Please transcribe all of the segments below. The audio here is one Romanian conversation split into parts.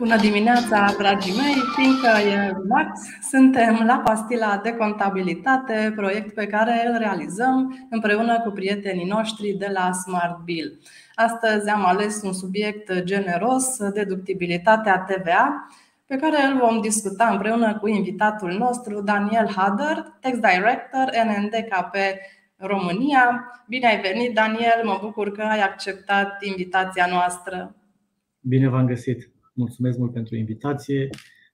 Bună dimineața, dragii mei! Fiindcă e marți, suntem la Pastila de Contabilitate, proiect pe care îl realizăm împreună cu prietenii noștri de la Smart Bill. Astăzi am ales un subiect generos, deductibilitatea TVA, pe care îl vom discuta împreună cu invitatul nostru, Daniel Hader, Tax Director NNDKP România. Bine ai venit, Daniel! Mă bucur că ai acceptat invitația noastră. Bine v-am găsit! Mulțumesc mult pentru invitație.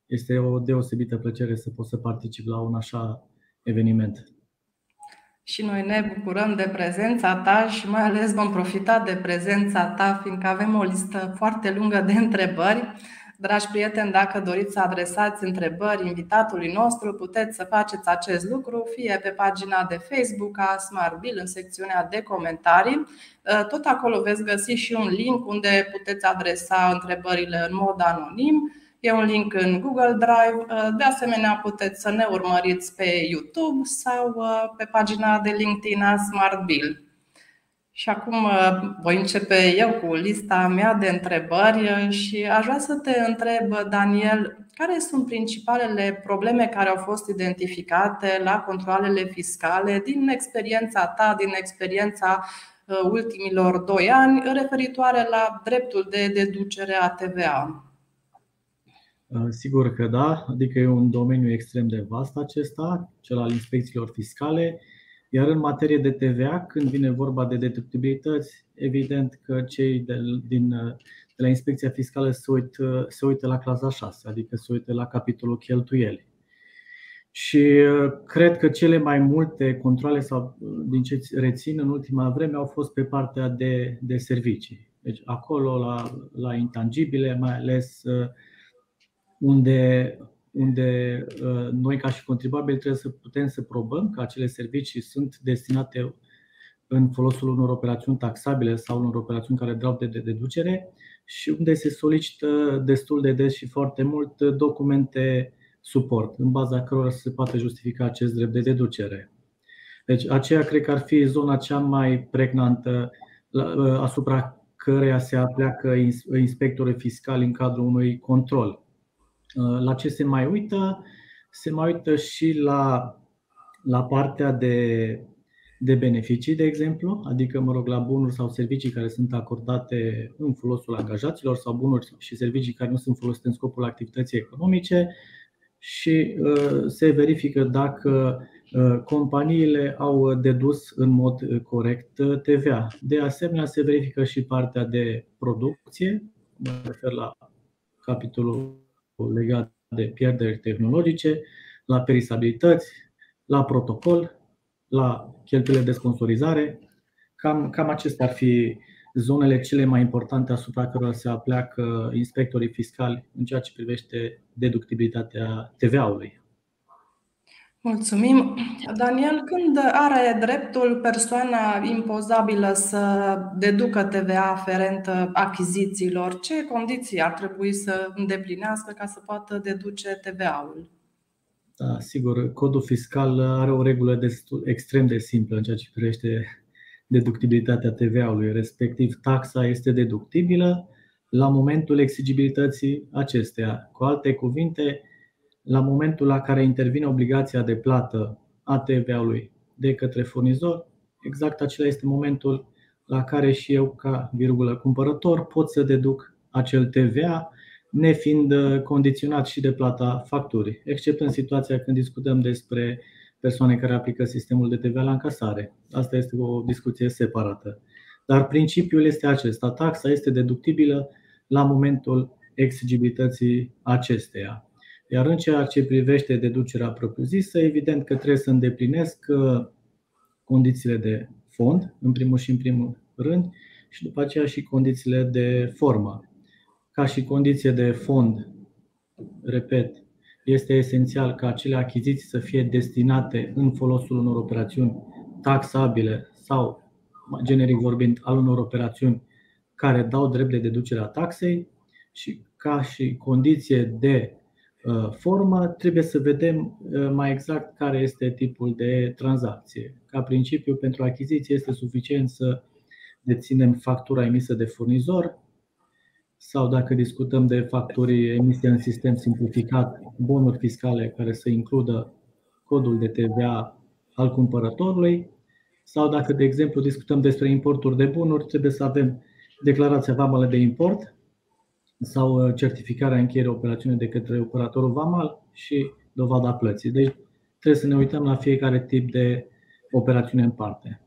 Este o deosebită plăcere să pot să particip la un așa eveniment. Și noi ne bucurăm de prezența ta și mai ales vom profita de prezența ta, fiindcă avem o listă foarte lungă de întrebări. Dragi prieteni, dacă doriți să adresați întrebări invitatului nostru, puteți să faceți acest lucru fie pe pagina de Facebook a Smart Bill în secțiunea de comentarii. Tot acolo veți găsi și un link unde puteți adresa întrebările în mod anonim. E un link în Google Drive. De asemenea, puteți să ne urmăriți pe YouTube sau pe pagina de LinkedIn a Smart Bill. Și acum uh, voi începe eu cu lista mea de întrebări uh, și aș vrea să te întreb, Daniel, care sunt principalele probleme care au fost identificate la controlele fiscale din experiența ta, din experiența uh, ultimilor doi ani, referitoare la dreptul de deducere a TVA? Sigur că da, adică e un domeniu extrem de vast acesta, cel al inspecțiilor fiscale. Iar în materie de TVA, când vine vorba de deductibilități, evident că cei de, din, de la inspecția fiscală se uită, se uită la clasa 6, adică se uită la capitolul cheltuieli. Și uh, cred că cele mai multe controle sau uh, din ce rețin în ultima vreme au fost pe partea de, de servicii. Deci acolo la, la intangibile, mai ales uh, unde unde uh, noi ca și contribuabili trebuie să putem să probăm că acele servicii sunt destinate în folosul unor operațiuni taxabile sau unor operațiuni care dau de deducere și unde se solicită destul de des și foarte mult documente suport, în baza cărora se poate justifica acest drept de deducere. Deci aceea cred că ar fi zona cea mai pregnantă uh, asupra căreia se apleacă inspectorii fiscali în cadrul unui control. Uh, la ce se mai uită? Se mai uită și la, la partea de, de beneficii, de exemplu, adică, mă rog, la bunuri sau servicii care sunt acordate în folosul angajaților sau bunuri și servicii care nu sunt folosite în scopul activității economice și uh, se verifică dacă uh, companiile au dedus în mod corect TVA. De asemenea, se verifică și partea de producție, mă refer la capitolul legat de pierderi tehnologice, la perisabilități, la protocol, la cheltuielile de sponsorizare. Cam, cam acestea ar fi zonele cele mai importante asupra cărora se apleacă inspectorii fiscali în ceea ce privește deductibilitatea TVA-ului. Mulțumim. Daniel, când are dreptul persoana impozabilă să deducă TVA aferent achizițiilor, ce condiții ar trebui să îndeplinească ca să poată deduce TVA-ul? Da, sigur, codul fiscal are o regulă destul, extrem de simplă în ceea ce privește deductibilitatea TVA-ului, respectiv taxa este deductibilă la momentul exigibilității acesteia. Cu alte cuvinte, la momentul la care intervine obligația de plată a TVA-ului de către furnizor, exact acela este momentul la care și eu, ca virgulă cumpărător, pot să deduc acel TVA, nefiind uh, condiționat și de plata facturii, except în situația când discutăm despre persoane care aplică sistemul de TVA la încasare. Asta este o discuție separată. Dar principiul este acesta. Taxa este deductibilă la momentul exigibilității acesteia. Iar în ceea ce privește deducerea propriu-zisă, evident că trebuie să îndeplinesc uh, condițiile de fond, în primul și în primul rând, și după aceea și condițiile de formă. Ca și condiție de fond, repet, este esențial ca acele achiziții să fie destinate în folosul unor operațiuni taxabile sau, generic vorbind, al unor operațiuni care dau drept de deducere a taxei și ca și condiție de Uh, formă, trebuie să vedem uh, mai exact care este tipul de tranzacție. Ca principiu, pentru achiziție este suficient să deținem factura emisă de furnizor, sau dacă discutăm de factorii emisie în sistem simplificat, bonuri fiscale care să includă codul de TVA al cumpărătorului, sau dacă, de exemplu, discutăm despre importuri de bunuri, trebuie să avem declarația vamală de import sau uh, certificarea încheierii operațiunii de către operatorul vamal și dovada plății. Deci trebuie să ne uităm la fiecare tip de operațiune în parte.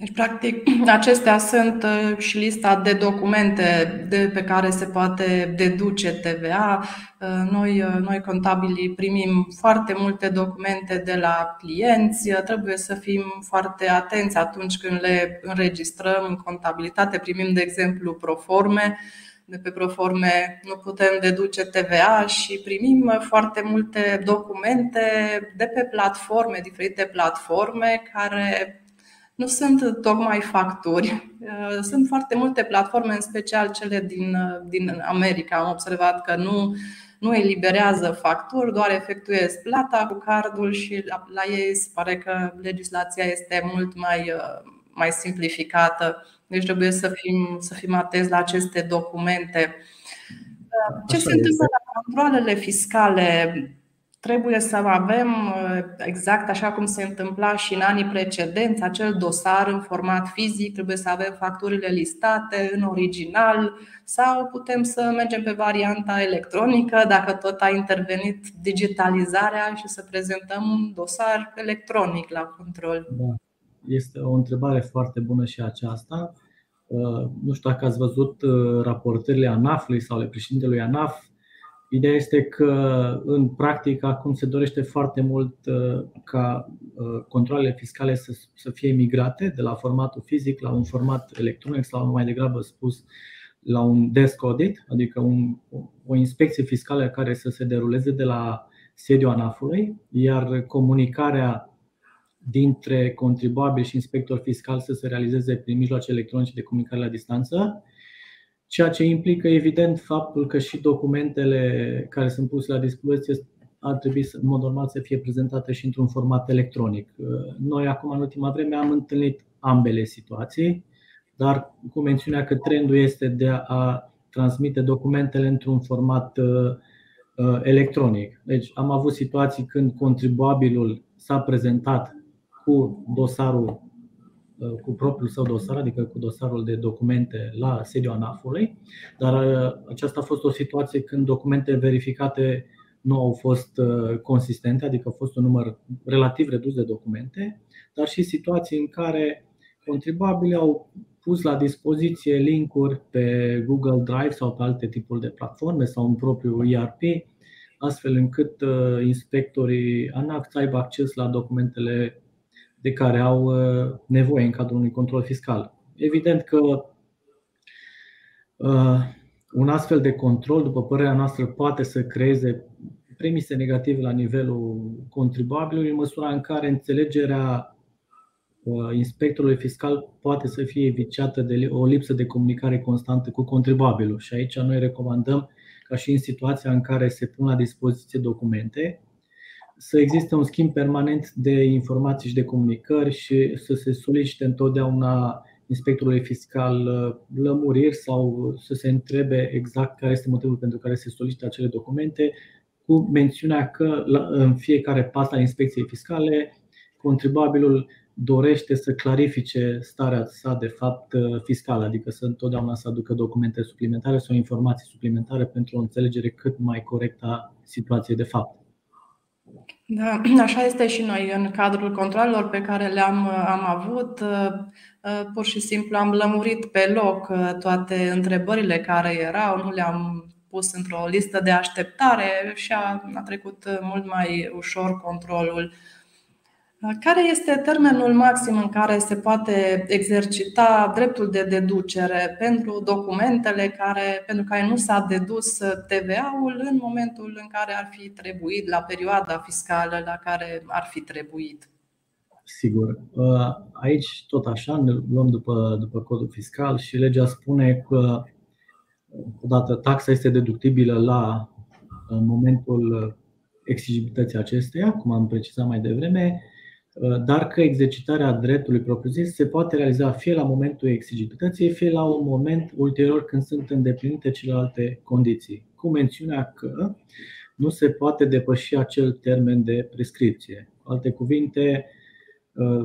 Deci, practic, acestea sunt uh, și lista de documente de pe care se poate deduce TVA. Uh, noi, uh, noi contabili primim foarte multe documente de la clienți. Trebuie să fim foarte atenți atunci când le înregistrăm în contabilitate. Primim, de exemplu, proforme. De pe proforme nu putem deduce TVA și primim foarte multe documente de pe platforme, diferite platforme care nu sunt tocmai facturi. Uh, sunt foarte multe platforme, în special cele din, uh, din America. Am observat că nu, nu eliberează facturi, doar efectuez plata cu cardul și la, la ei se pare că legislația este mult mai, uh, mai simplificată. Deci trebuie să fim, să fim atenți la aceste documente. Ce Așa se întâmplă la controlele fiscale? Trebuie să avem, uh, exact așa cum se întâmpla și în anii precedenți, acel dosar în format fizic, trebuie să avem facturile listate în original sau putem să mergem pe varianta electronică dacă tot a intervenit digitalizarea și să prezentăm un dosar electronic la control. Da. Este o întrebare foarte bună și aceasta. Uh, nu știu dacă ați văzut uh, raportările ANAF-ului sau ale președintelui ANAF Ideea este că, în practică, acum se dorește foarte mult uh, ca uh, controlele fiscale să, să fie migrate de la formatul fizic la un format electronic sau, mai degrabă spus, la un desk audit, adică un, o inspecție fiscală care să se deruleze de la sediul ANAF-ului, iar comunicarea dintre contribuabil și inspector fiscal să se realizeze prin mijloace electronice de comunicare la distanță ceea ce implică evident faptul că și documentele care sunt puse la dispoziție ar trebui în mod normal să fie prezentate și într-un format electronic. Noi acum în ultima vreme am întâlnit ambele situații, dar cu mențiunea că trendul este de a transmite documentele într-un format uh, uh, electronic. Deci am avut situații când contribuabilul s-a prezentat cu dosarul Uh, cu propriul său dosar, adică cu dosarul de documente la sediul ANAF-ului, dar uh, aceasta a fost o situație când documente verificate nu au fost uh, consistente, adică a fost un număr relativ redus de documente, dar și situații în care contribuabili au pus la dispoziție linkuri pe Google Drive sau pe alte tipuri de platforme sau în propriul ERP, astfel încât inspectorii ANAC să aibă acces la documentele de care au uh, nevoie în cadrul unui control fiscal. Evident că uh, un astfel de control, după părerea noastră, poate să creeze premise negative la nivelul contribuabilului, în măsura în care înțelegerea uh, inspectorului fiscal poate să fie viciată de o lipsă de comunicare constantă cu contribuabilul. Și aici noi recomandăm, ca și în situația în care se pun la dispoziție documente, să existe un schimb permanent de informații și de comunicări și să se solicite întotdeauna inspectorului fiscal uh, lămuriri sau să se întrebe exact care este motivul pentru care se solicită acele documente, cu mențiunea că în fiecare pas al inspecției fiscale contribuabilul dorește să clarifice starea sa de fapt uh, fiscală, adică să întotdeauna să aducă documente suplimentare sau informații suplimentare pentru o înțelegere cât mai corectă a situației de fapt. Da, așa este și noi în cadrul controlelor pe care le-am am avut. Uh, uh, pur și simplu am lămurit pe loc uh, toate întrebările care erau, nu le-am pus într-o listă de așteptare și a, a trecut mult mai ușor controlul care este termenul maxim în care se poate exercita dreptul de deducere pentru documentele care, pentru care nu s-a dedus TVA-ul în momentul în care ar fi trebuit, la perioada fiscală la care ar fi trebuit? Sigur. Aici tot așa ne luăm după, după codul fiscal și legea spune că odată taxa este deductibilă la momentul exigibilității acesteia, cum am precizat mai devreme, dar că exercitarea dreptului propriu-zis se poate realiza fie la momentul exigibilității, fie la un moment ulterior când sunt îndeplinite celelalte condiții, cu mențiunea că nu se poate depăși acel termen de prescripție. Cu alte cuvinte,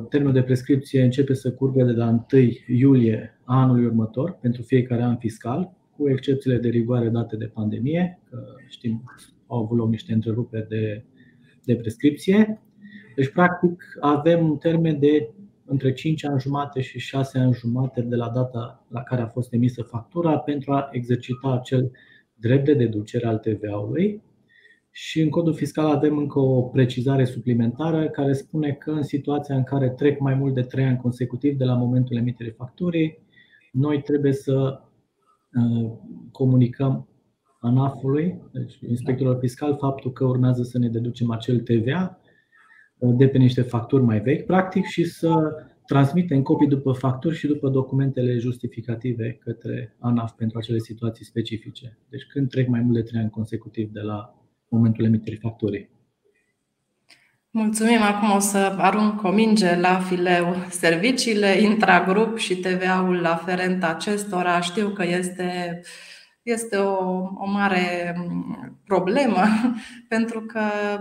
termenul de prescripție începe să curgă de la 1 iulie anului următor pentru fiecare an fiscal, cu excepțiile de rigoare date de pandemie, că știm au avut loc niște întreruperi de, de prescripție. Deci, practic, avem un termen de între 5 ani jumate și 6 ani jumate de la data la care a fost emisă factura pentru a exercita acel drept de deducere al TVA-ului. Și în codul fiscal avem încă o precizare suplimentară care spune că în situația în care trec mai mult de 3 ani consecutiv de la momentul emiterii facturii, noi trebuie să uh, comunicăm ANAF-ului, deci inspectorul fiscal, faptul că urmează să ne deducem acel TVA de pe niște facturi mai vechi, practic, și să transmitem copii după facturi și după documentele justificative către ANAF pentru acele situații specifice. Deci când trec mai mult de 3 ani consecutiv de la momentul emiterii facturii. Mulțumim. Acum o să arunc o minge la fileu. Serviciile, intragrup și TVA-ul aferent acestora știu că este este o, o mare mm, problemă pentru că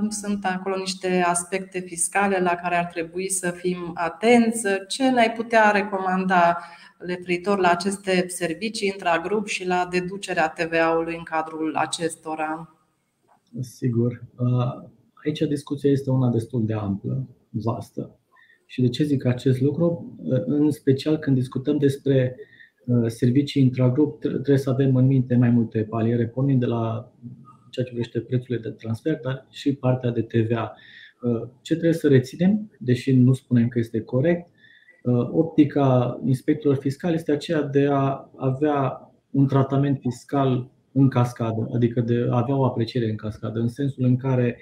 sunt acolo niște aspecte fiscale la care ar trebui să fim atenți. Ce ne-ai putea recomanda referitor la aceste servicii intragrup și la deducerea TVA-ului în cadrul acestora? Sigur. Aici discuția este una destul de amplă, vastă. Și de ce zic acest lucru? În special când discutăm despre Uh, servicii intragrup, trebuie să avem în minte mai multe paliere, pornind de la ceea ce privește prețurile de transfer, dar și partea de TVA. Uh, ce trebuie să reținem, deși nu spunem că este corect, uh, optica inspectorilor fiscali este aceea de a avea un tratament fiscal în cascadă, adică de a avea o apreciere în cascadă, în sensul în care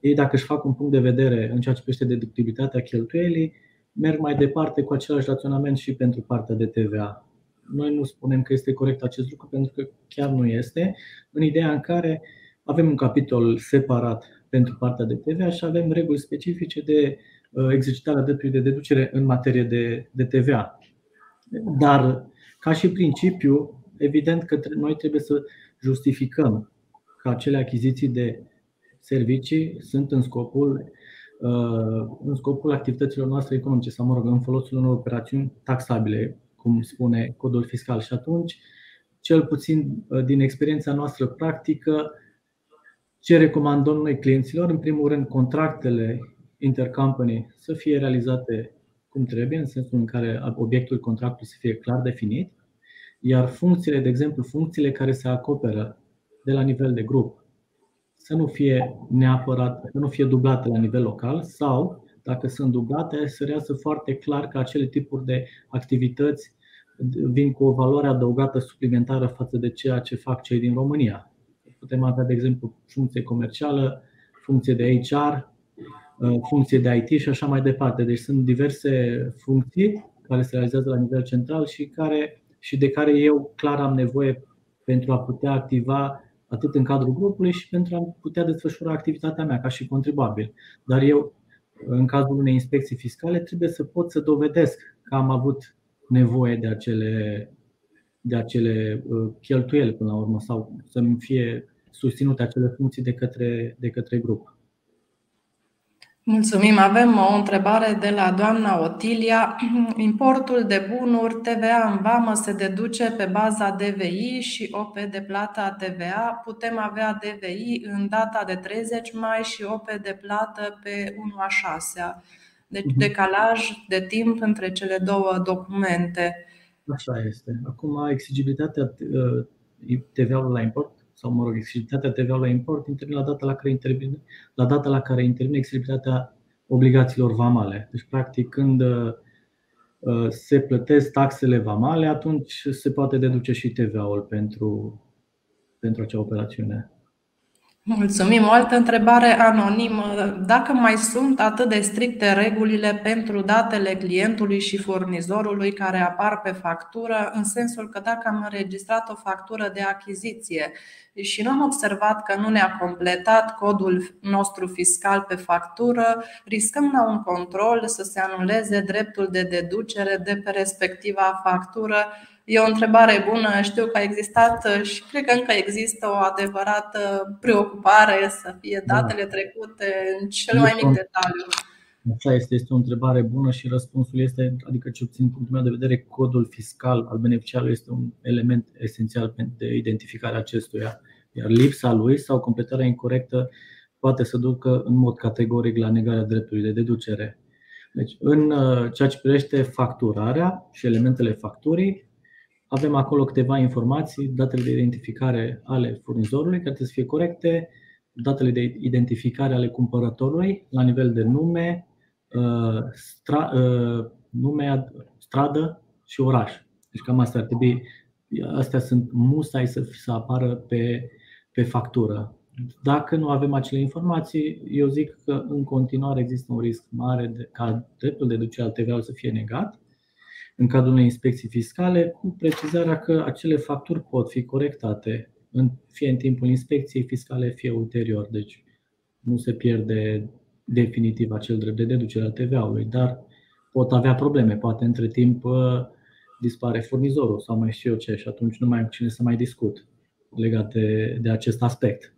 ei, dacă își fac un punct de vedere în ceea ce privește deductibilitatea cheltuielii, merg mai departe cu același raționament și pentru partea de TVA. Noi nu spunem că este corect acest lucru pentru că chiar nu este, în ideea în care avem un capitol separat pentru partea de TVA și avem reguli specifice de uh, exercitarea dreptului de deducere în materie de, de TVA. Dar, ca și principiu, evident că noi trebuie să justificăm că acele achiziții de servicii sunt în scopul uh, în scopul activităților noastre economice sau, mă rog, în folosul unor operațiuni taxabile, cum spune codul fiscal. Și atunci, cel puțin uh, din experiența noastră practică, ce recomandăm noi clienților? În primul rând, contractele intercompany să fie realizate cum trebuie, în sensul în care obiectul contractului să fie clar definit, iar funcțiile, de exemplu, funcțiile care se acoperă de la nivel de grup, să nu fie neapărat, să nu fie dublate la nivel local sau dacă sunt dublate, să reiasă foarte clar că acele tipuri de activități vin cu o valoare adăugată suplimentară față de ceea ce fac cei din România. Putem avea, de exemplu, funcție comercială, funcție de HR, funcție de IT și așa mai departe. Deci sunt diverse funcții care se realizează la nivel central și, care, și de care eu clar am nevoie pentru a putea activa atât în cadrul grupului și pentru a putea desfășura activitatea mea ca și contribuabil. Dar eu în cazul unei inspecții fiscale, trebuie să pot să dovedesc că am avut nevoie de acele, de acele uh, cheltuieli până la urmă sau să-mi fie susținute acele funcții de către, de către grup. Mulțumim. Avem o întrebare de la doamna Otilia. Importul de bunuri TVA în vamă se deduce pe baza DVI și OP de plată a TVA. Putem avea DVI în data de 30 mai și OP de plată pe 1 a 6 Deci mhm. decalaj de timp între cele două documente. Așa este. Acum, exigibilitatea uh, TVA-ului la import sau, mă rog, exigibilitatea TVA la import intervine la data la care intervine, la data la care intervine exigibilitatea obligațiilor vamale. Deci, practic, când uh, se plătesc taxele vamale, atunci se poate deduce și TVA-ul pentru, pentru acea operațiune. Mulțumim. O altă întrebare anonimă. Dacă mai sunt atât de stricte regulile pentru datele clientului și furnizorului care apar pe factură, în sensul că dacă am înregistrat o factură de achiziție și nu am observat că nu ne-a completat codul nostru fiscal pe factură, riscăm la un control să se anuleze dreptul de deducere de pe respectiva factură E o întrebare bună. Știu că a existat și cred că încă există o adevărată preocupare să fie da. datele trecute în cel mai mic detaliu. Așa este, este o întrebare bună și răspunsul este, adică ce obțin punctul meu de vedere, codul fiscal al beneficiarului este un element esențial de identificare acestuia, iar lipsa lui sau completarea incorrectă poate să ducă în mod categoric la negarea dreptului de deducere. Deci, în uh, ceea ce privește facturarea și elementele facturii, avem acolo câteva informații, datele de identificare ale furnizorului, care trebuie să fie corecte, datele de identificare ale cumpărătorului la nivel de nume, uh, stra, uh, nume, stradă și oraș. Deci cam asta ar trebui, astea sunt musai să, să apară pe, pe factură. Dacă nu avem acele informații, eu zic că în continuare există un risc mare de, ca dreptul de deducere al TVA să fie negat în cadrul unei inspecții fiscale, cu precizarea că acele facturi pot fi corectate, fie în timpul inspecției fiscale, fie ulterior. Deci nu se pierde definitiv acel drept de deducere al TVA-ului, dar pot avea probleme. Poate între timp dispare furnizorul sau mai știu eu ce și atunci nu mai am cine să mai discut legat de, de acest aspect.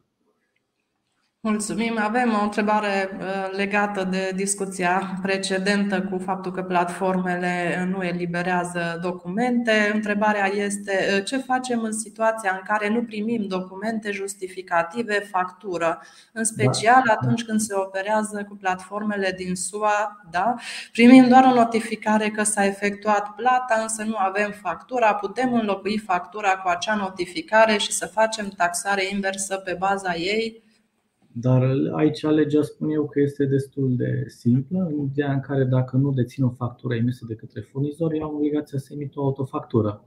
Mulțumim. Avem o întrebare uh, legată de discuția precedentă cu faptul că platformele nu eliberează documente. Întrebarea este uh, ce facem în situația în care nu primim documente justificative, factură, în special da. atunci când se operează cu platformele din SUA, da? Primim doar o notificare că s-a efectuat plata, însă nu avem factura. Putem înlocui factura cu acea notificare și să facem taxare inversă pe baza ei? Dar aici legea spun eu că este destul de simplă, în ideea în care dacă nu dețin o factură emisă de către furnizor, eu am obligația să emit o autofactură.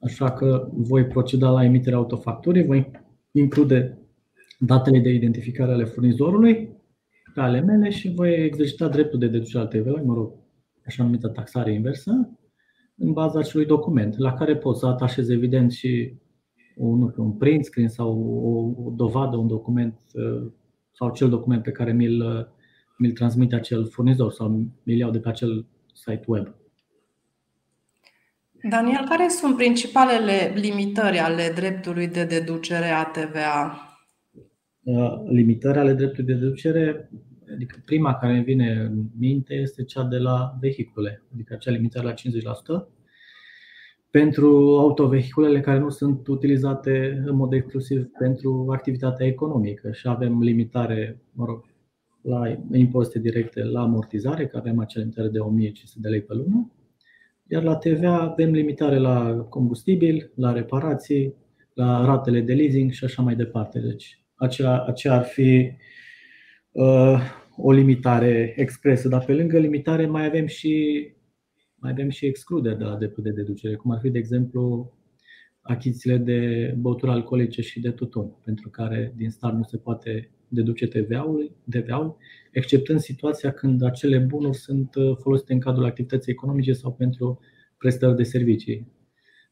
Așa că voi proceda la emiterea autofacturii, voi include datele de identificare ale furnizorului pe ale mele și voi exercita dreptul de deducere al TVA, mă rog, așa numită taxare inversă, în baza acelui document, la care pot să atașez evident și un, nu știu, un print screen sau o, o dovadă, un document uh, sau acel document pe care mi-l, uh, mi-l transmite acel furnizor sau mi-l iau de pe acel site web. Daniel, care sunt principalele limitări ale dreptului de deducere a TVA? Uh, limitări ale dreptului de deducere, adică prima care îmi vine în minte este cea de la vehicule, adică acea limitare la 50%, pentru autovehiculele care nu sunt utilizate în mod exclusiv pentru activitatea economică. Și avem limitare, mă rog, la impozite directe la amortizare, că avem acea limitare de 1500 de lei pe lună, iar la TVA avem limitare la combustibil, la reparații, la ratele de leasing și așa mai departe. Deci aceea, aceea ar fi uh, o limitare expresă, dar pe lângă limitare mai avem și mai avem și excluderi de la dreptul de deducere, cum ar fi, de exemplu, achizițiile de băuturi alcoolice și de tutun, pentru care din start nu se poate deduce TVA-ul, TVA-ul, exceptând situația când acele bunuri sunt uh, folosite în cadrul activității economice sau pentru prestări de servicii.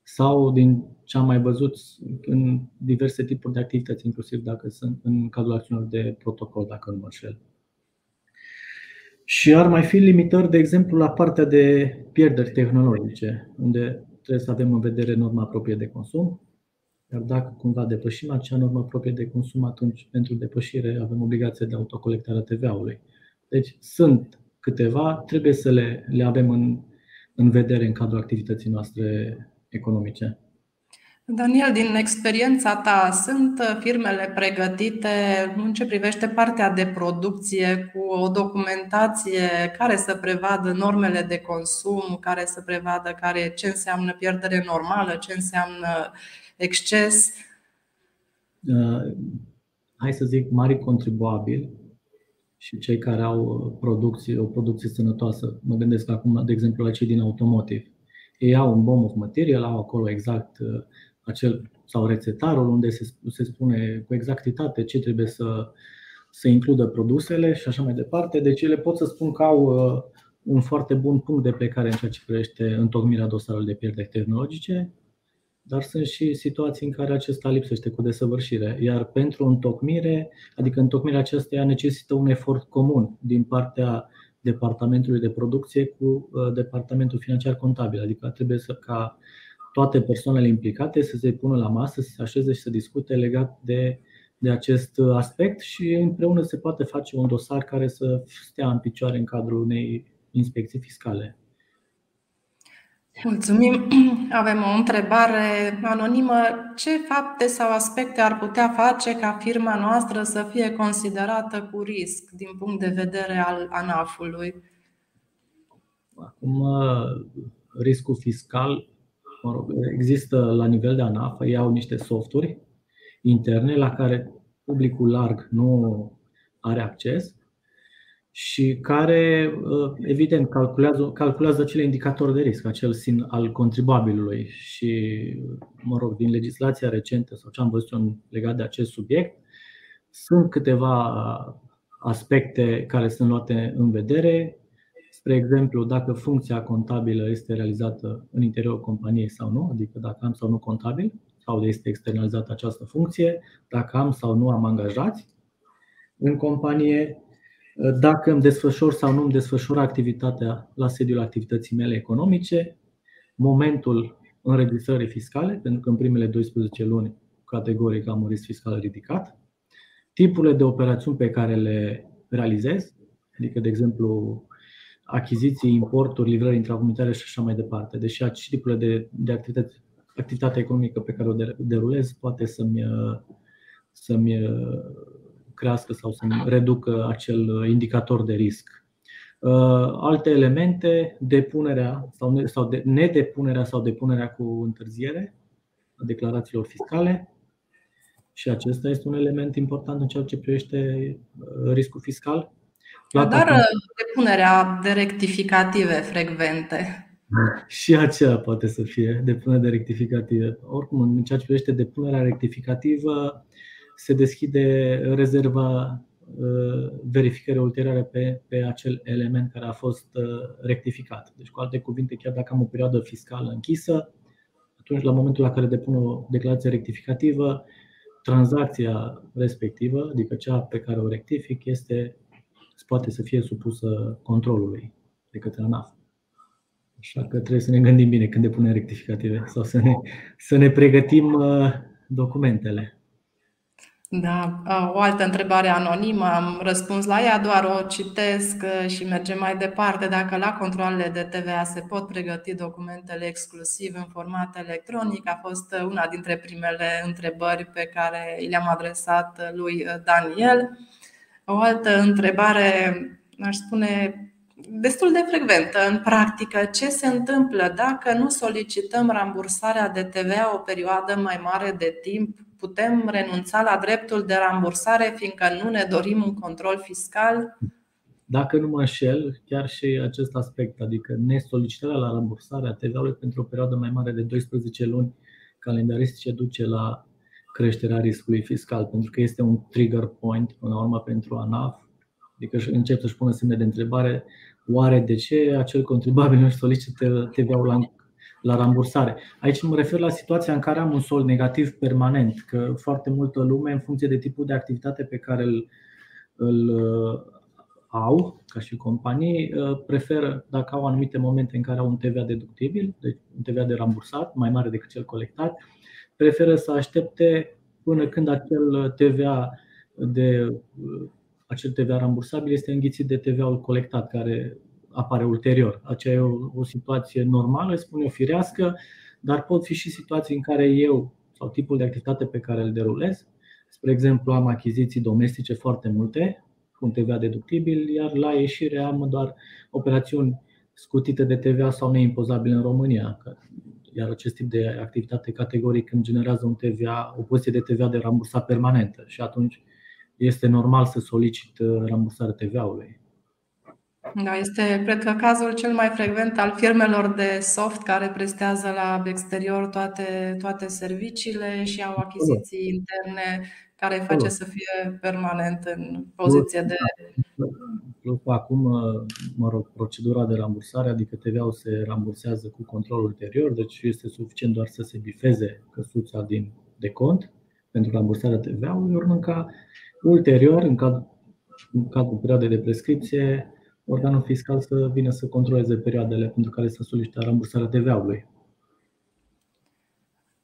Sau, din ce am mai văzut, în diverse tipuri de activități, inclusiv dacă sunt în cadrul acțiunilor de protocol, dacă nu mă înșel. Și ar mai fi limitări, de exemplu, la partea de pierderi tehnologice, unde trebuie să avem în vedere norma proprie de consum. Iar dacă cumva depășim acea normă proprie de consum, atunci pentru depășire avem obligația de autocolectare a TVA-ului. Deci sunt câteva, trebuie să le, le avem în, în vedere în cadrul activității noastre economice. Daniel, din experiența ta, sunt uh, firmele pregătite în ce privește partea de producție cu o documentație care să prevadă normele de consum, care să prevadă care, ce înseamnă pierdere normală, ce înseamnă exces? Uh, hai să zic, mari contribuabili și cei care au producție, o producție sănătoasă. Mă gândesc acum, de exemplu, la cei din automotive. Ei au un bomb of material, au acolo exact uh, acel sau rețetarul unde se, se spune cu exactitate ce trebuie să, să includă produsele și așa mai departe. Deci ele pot să spun că au un foarte bun punct de plecare în ceea ce privește întocmirea dosarului de pierderi tehnologice, dar sunt și situații în care acesta lipsește cu desăvârșire. Iar pentru întocmire, adică întocmirea acesteia necesită un efort comun din partea departamentului de producție cu uh, departamentul financiar contabil, adică trebuie să ca toate persoanele implicate să se pună la masă, să se așeze și să discute legat de, de acest aspect și împreună se poate face un dosar care să stea în picioare în cadrul unei inspecții fiscale. Mulțumim. Avem o întrebare anonimă. Ce fapte sau aspecte ar putea face ca firma noastră să fie considerată cu risc din punct de vedere al ANAF-ului? Acum, riscul fiscal mă rog, există la nivel de ANAF, ei au niște softuri interne la care publicul larg nu are acces și care, uh, evident, calculează, calculează acele indicatori de risc, acel sin al contribuabilului. Și, mă rog, din legislația recentă sau ce am văzut eu legat de acest subiect, sunt câteva aspecte care sunt luate în vedere. Spre exemplu, dacă funcția contabilă este realizată în interiorul companiei sau nu, adică dacă am sau nu contabil, sau este externalizată această funcție, dacă am sau nu am angajați în companie, dacă îmi desfășor sau nu îmi desfășor activitatea la sediul activității mele economice, momentul înregistrării fiscale, pentru că în primele 12 luni categoric am un risc fiscal ridicat, tipurile de operațiuni pe care le realizez, adică, de exemplu, achiziții, importuri, livrări intracomunitare și așa mai departe. Deși și tipurile de, de activitate, activitate economică pe care o derulez poate să-mi, să-mi crească sau să reducă acel indicator de risc. Uh, alte elemente, depunerea sau, sau de, nedepunerea sau depunerea cu întârziere a declarațiilor fiscale. Și acesta este un element important în ceea ce privește uh, riscul fiscal. Dar uh, depunerea de rectificative frecvente. Și aceea poate să fie depunerea de rectificative. Oricum, în ceea ce privește depunerea rectificativă, se deschide rezerva uh, verificării ulterioare pe, pe acel element care a fost uh, rectificat. Deci, cu alte cuvinte, chiar dacă am o perioadă fiscală închisă, atunci, la momentul la care depun o declarație rectificativă, tranzacția respectivă, adică cea pe care o rectific, este, poate să fie supusă controlului de către ANAF. Așa că trebuie să ne gândim bine când depunem rectificative sau să ne, să ne pregătim uh, documentele. Da, o altă întrebare anonimă, am răspuns la ea, doar o citesc și mergem mai departe. Dacă la controlele de TVA se pot pregăti documentele exclusiv în format electronic, a fost una dintre primele întrebări pe care le-am adresat lui Daniel. O altă întrebare, aș spune, destul de frecventă în practică. Ce se întâmplă dacă nu solicităm rambursarea de TVA o perioadă mai mare de timp putem renunța la dreptul de rambursare fiindcă nu ne dorim un control fiscal? Dacă nu mă înșel, chiar și acest aspect, adică nesolicitarea la rambursarea TVA-ului pentru o perioadă mai mare de 12 luni calendaristice duce la creșterea riscului fiscal, pentru că este un trigger point până la urmă pentru ANAF, adică încep să-și pună semne de întrebare, oare de ce acel contribuabil nu solicită TVA-ul la la rambursare. Aici mă refer la situația în care am un sol negativ permanent, că foarte multă lume, în funcție de tipul de activitate pe care îl, îl uh, au, ca și companii, uh, preferă, dacă au anumite momente în care au un TVA deductibil, deci un TVA de rambursat, mai mare decât cel colectat, preferă să aștepte până când acel TVA de uh, acel TVA rambursabil este înghițit de TVA-ul colectat, care apare ulterior. Aceea e o, o situație normală, spun eu, firească, dar pot fi și situații în care eu sau tipul de activitate pe care îl derulez, spre exemplu, am achiziții domestice foarte multe, cu un TVA deductibil, iar la ieșire am doar operațiuni scutite de TVA sau neimpozabile în România. Iar acest tip de activitate categoric îmi generează un TVA, o poziție de TVA de rambursat permanentă și atunci este normal să solicit uh, rambursarea TVA-ului. Da, este, cred că, cazul cel mai frecvent al firmelor de soft care prestează la exterior toate, toate serviciile și au achiziții interne care îi face să fie permanent în poziție de. Plus acum, mă rog, procedura de rambursare, adică TVA-ul se rambursează cu control ulterior, deci este suficient doar să se bifeze căsuța din de cont pentru rambursarea TVA-ului, urmând ca ulterior, în cadrul, în cadrul perioadei de prescripție, organul fiscal să vină să controleze perioadele pentru care să solicita rambursarea TVA-ului.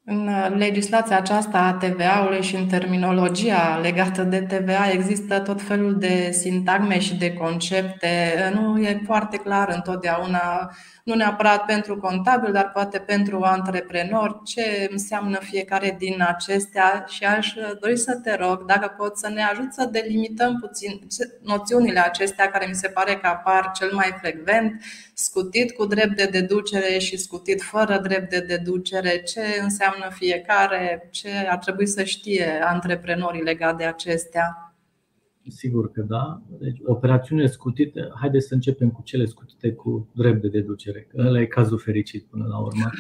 În legislația aceasta a TVA-ului și în terminologia legată de TVA există tot felul de sintagme și de concepte. Nu e foarte clar întotdeauna nu neapărat pentru contabil, dar poate pentru antreprenor, ce înseamnă fiecare din acestea și aș dori să te rog dacă poți să ne ajut să delimităm puțin noțiunile acestea care mi se pare că apar cel mai frecvent, scutit cu drept de deducere și scutit fără drept de deducere, ce înseamnă fiecare, ce ar trebui să știe antreprenorii legat de acestea. Sigur că da. Deci, operațiunile scutite, haideți să începem cu cele scutite cu drept de deducere, că ăla e cazul fericit până la urmă.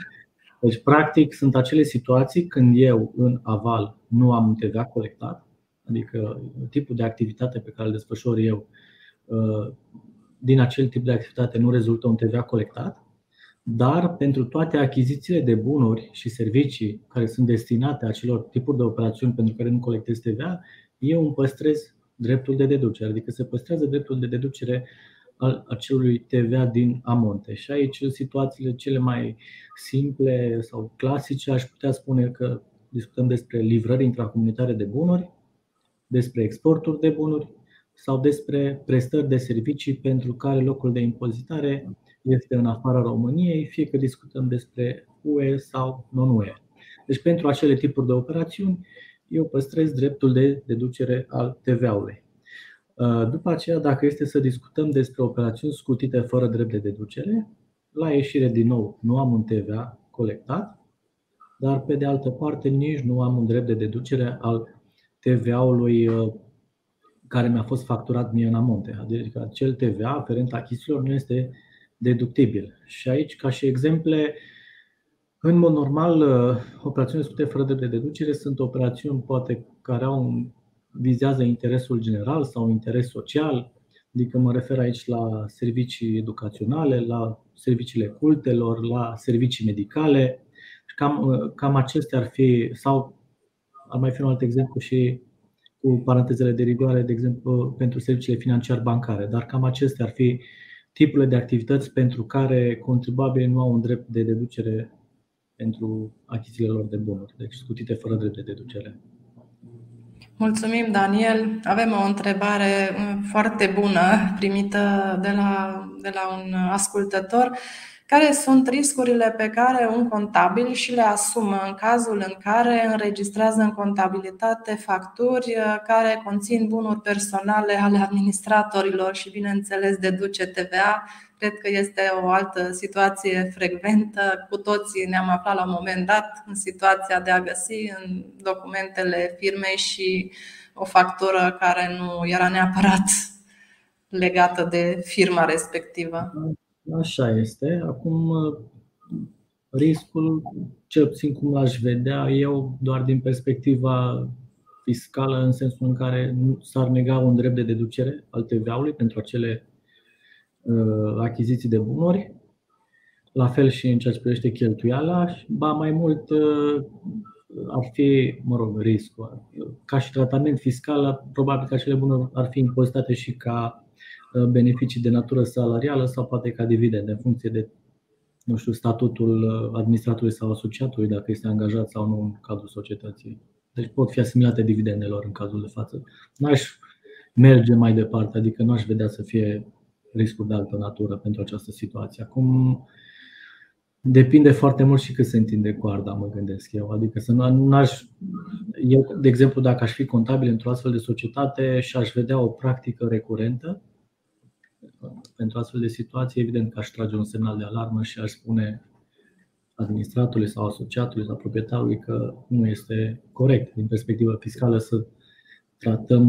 Deci, practic, sunt acele situații când eu, în aval, nu am un TVA colectat, adică tipul de activitate pe care îl desfășor eu, uh, din acel tip de activitate nu rezultă un TVA colectat, dar pentru toate achizițiile de bunuri și servicii care sunt destinate acelor tipuri de operațiuni pentru care nu colectez TVA, eu îmi păstrez dreptul de deducere, adică se păstrează dreptul de deducere al acelui TVA din amonte. Și aici, în situațiile cele mai simple sau clasice, aș putea spune că discutăm despre livrări intracomunitare de bunuri, despre exporturi de bunuri sau despre prestări de servicii pentru care locul de impozitare este în afara României, fie că discutăm despre UE sau non-UE. Deci pentru acele tipuri de operațiuni eu păstrez dreptul de deducere al TVA-ului. Uh, după aceea, dacă este să discutăm despre operațiuni scutite fără drept de deducere, la ieșire din nou nu am un TVA colectat, dar pe de altă parte nici nu am un drept de deducere al TVA-ului uh, care mi-a fost facturat mie în amonte. Adică acel TVA aferent achizițiilor nu este deductibil. Și aici, ca și exemple, în mod normal, uh, operațiunile scute fără de deducere sunt operațiuni poate care au vizează interesul general sau interes social, adică mă refer aici la servicii educaționale, la serviciile cultelor, la servicii medicale. Cam, uh, cam acestea ar fi, sau ar mai fi un alt exemplu și cu parantezele de rigoare, de exemplu, pentru serviciile financiar-bancare, dar cam acestea ar fi tipurile de activități pentru care contribuabilii nu au un drept de deducere pentru achizițiile lor de bunuri, deci scutite fără drept de deducere. Mulțumim, Daniel. Avem o întrebare uh, foarte bună primită de la, de la un ascultător. Care sunt riscurile pe care un contabil și le asumă în cazul în care înregistrează în contabilitate facturi uh, care conțin bunuri personale ale administratorilor și, bineînțeles, deduce TVA Cred că este o altă situație frecventă. Cu toții ne-am aflat la un moment dat în situația de a găsi în documentele firmei și o factură care nu era neapărat legată de firma respectivă. Așa este. Acum, riscul, cel puțin cum l-aș vedea eu, doar din perspectiva fiscală, în sensul în care nu s-ar nega un drept de deducere al TVA-ului pentru acele Uh, achiziții de bunuri, la fel și în ceea ce privește cheltuiala, ba mai mult uh, ar fi, mă rog, riscul. Ca și tratament fiscal, probabil că acele bunuri ar fi impozitate și ca uh, beneficii de natură salarială sau poate ca dividende, în funcție de nu știu, statutul administratorului sau asociatului, dacă este angajat sau nu în cadrul societății. Deci pot fi asimilate dividendelor în cazul de față. N-aș merge mai departe, adică nu aș vedea să fie riscuri de altă natură pentru această situație. Acum, depinde foarte mult și cât se întinde coarda, mă gândesc eu. Adică să nu aș, eu, de exemplu, dacă aș fi contabil într-o astfel de societate și aș vedea o practică recurentă pentru astfel de situații, evident că aș trage un semnal de alarmă și aș spune administratorului sau asociatului sau proprietarului că nu este corect din perspectivă fiscală să tratăm,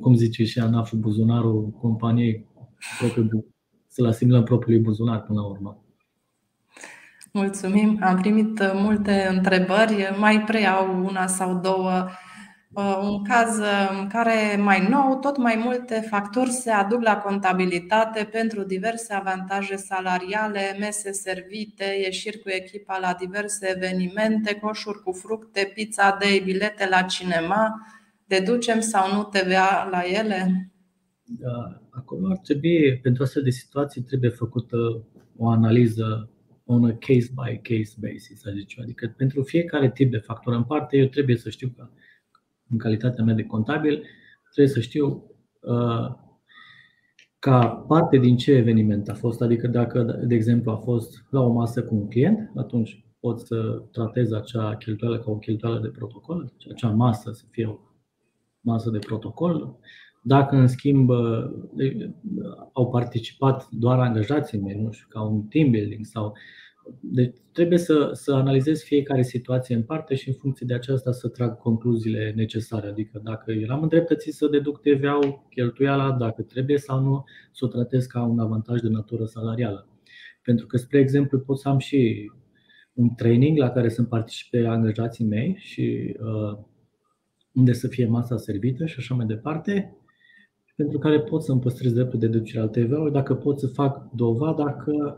cum zice și ANAF, buzunarul companiei să-l asimilăm propriului buzunar până la urmă. Mulțumim. Am primit multe întrebări. Mai preiau una sau două. Uh, un caz în care mai nou, tot mai multe facturi se aduc la contabilitate pentru diverse avantaje salariale, mese servite, ieșiri cu echipa la diverse evenimente, coșuri cu fructe, pizza de bilete la cinema. Deducem sau nu TVA la ele? Da, acolo ar trebui, pentru astfel de situații, trebuie făcută o analiză on a case-by-case basis, Adică pentru fiecare tip de factură în parte, eu trebuie să știu că în calitatea mea de contabil, trebuie să știu uh, ca parte din ce eveniment a fost. Adică dacă, de exemplu, a fost la o masă cu un client, atunci pot să tratez acea cheltuială ca o cheltuială de protocol, deci acea masă să fie o masă de protocol. Dacă, în schimb, au participat doar angajații mei, nu știu, ca un team building sau deci trebuie să, să analizez fiecare situație în parte și în funcție de aceasta să trag concluziile necesare. Adică dacă eram îndreptățit să deduc TVA-ul, cheltuiala, dacă trebuie sau nu, să o tratez ca un avantaj de natură salarială. Pentru că, spre exemplu, pot să am și un training la care să participe angajații mei și uh, unde să fie masa servită și așa mai departe, pentru care pot să îmi păstrez dreptul de deducere al TVA-ului, dacă pot să fac dovada că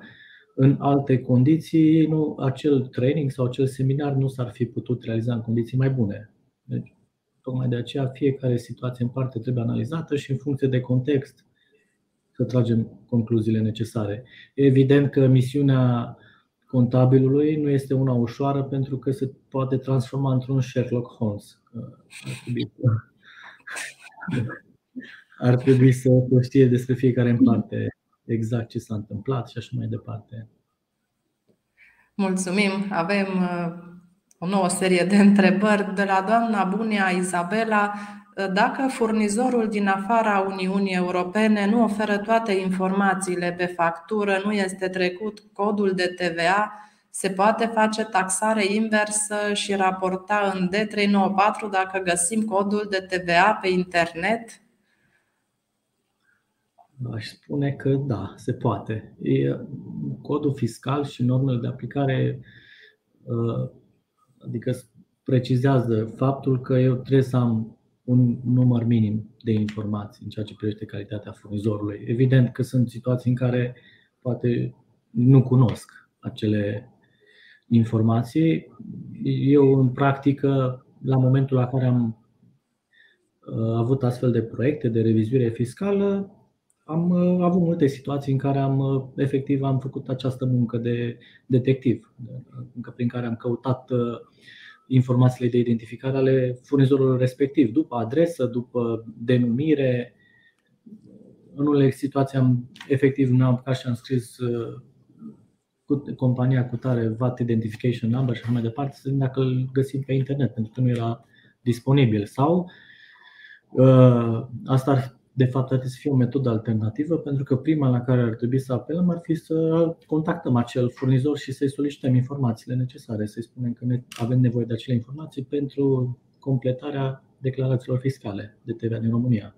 în alte condiții, nu, acel training sau acel seminar nu s-ar fi putut realiza în condiții mai bune. Deci, tocmai de aceea, fiecare situație în parte trebuie analizată și în funcție de context să tragem concluziile necesare. Evident că misiunea contabilului nu este una ușoară pentru că se poate transforma într-un Sherlock Holmes. Ar trebui să, ar trebui să știe despre fiecare în parte exact ce s-a întâmplat și așa mai departe. Mulțumim! Avem uh, o nouă serie de întrebări de la doamna Bunia Izabela. Uh, dacă furnizorul din afara Uniunii Europene nu oferă toate informațiile pe factură, nu este trecut codul de TVA, se poate face taxare inversă și raporta în D394 dacă găsim codul de TVA pe internet? Aș spune că da, se poate. Codul fiscal și normele de aplicare uh, adică precizează faptul că eu trebuie să am un număr minim de informații în ceea ce privește calitatea furnizorului. Evident că sunt situații în care poate nu cunosc acele informații. Eu, în practică, la momentul la care am uh, avut astfel de proiecte de revizuire fiscală, am uh, avut multe situații în care am uh, efectiv am făcut această muncă de detectiv, încă prin care am căutat uh, informațiile de identificare ale furnizorului respectiv, după adresă, după denumire. În unele situații am efectiv nu am apucat și am scris cu compania cu tare VAT Identification Number și așa mai departe, să vedem dacă îl găsim pe internet, pentru că nu era disponibil. Sau asta ar de fapt ar trebui să fie o metodă alternativă, pentru că prima la care ar trebui să apelăm ar fi să contactăm acel furnizor și să-i solicităm informațiile necesare, să-i spunem că avem nevoie de acele informații pentru completarea declarațiilor fiscale de TVA din România.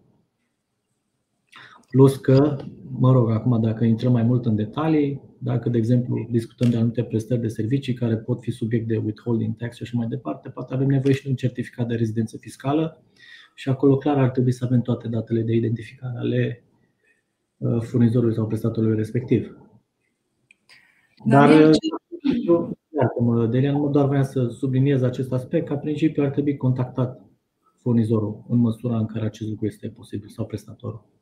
Plus că, mă rog, acum dacă intrăm mai mult în detalii, dacă, de exemplu, discutăm de anumite prestări de servicii care pot fi subiect de withholding tax și așa mai departe, poate avem nevoie și de un certificat de rezidență fiscală și acolo clar ar trebui să avem toate datele de identificare ale uh, furnizorului sau prestatorului respectiv. Dar, iată-mă, Delian, nu doar vreau să subliniez acest aspect, ca principiu ar trebui contactat furnizorul în măsura în care acest lucru este posibil sau prestatorul.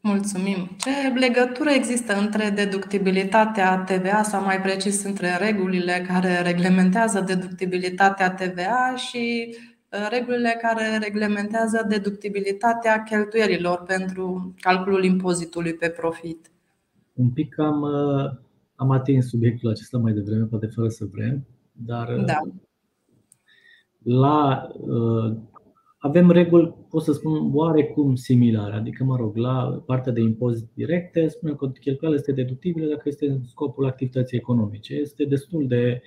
Mulțumim. Ce legătură există între deductibilitatea TVA sau mai precis între regulile care reglementează deductibilitatea TVA și Uh, regulile care reglementează deductibilitatea cheltuielilor pentru calculul impozitului pe profit. Un pic am, uh, am atins subiectul acesta mai devreme, poate fără să vrem, dar uh, da. la, avem reguli, pot să spun, oarecum similare. Adică, mă rog, la partea de impozit directe, spunem că cheltuiala este deductibilă dacă este în scopul activității economice. Este destul de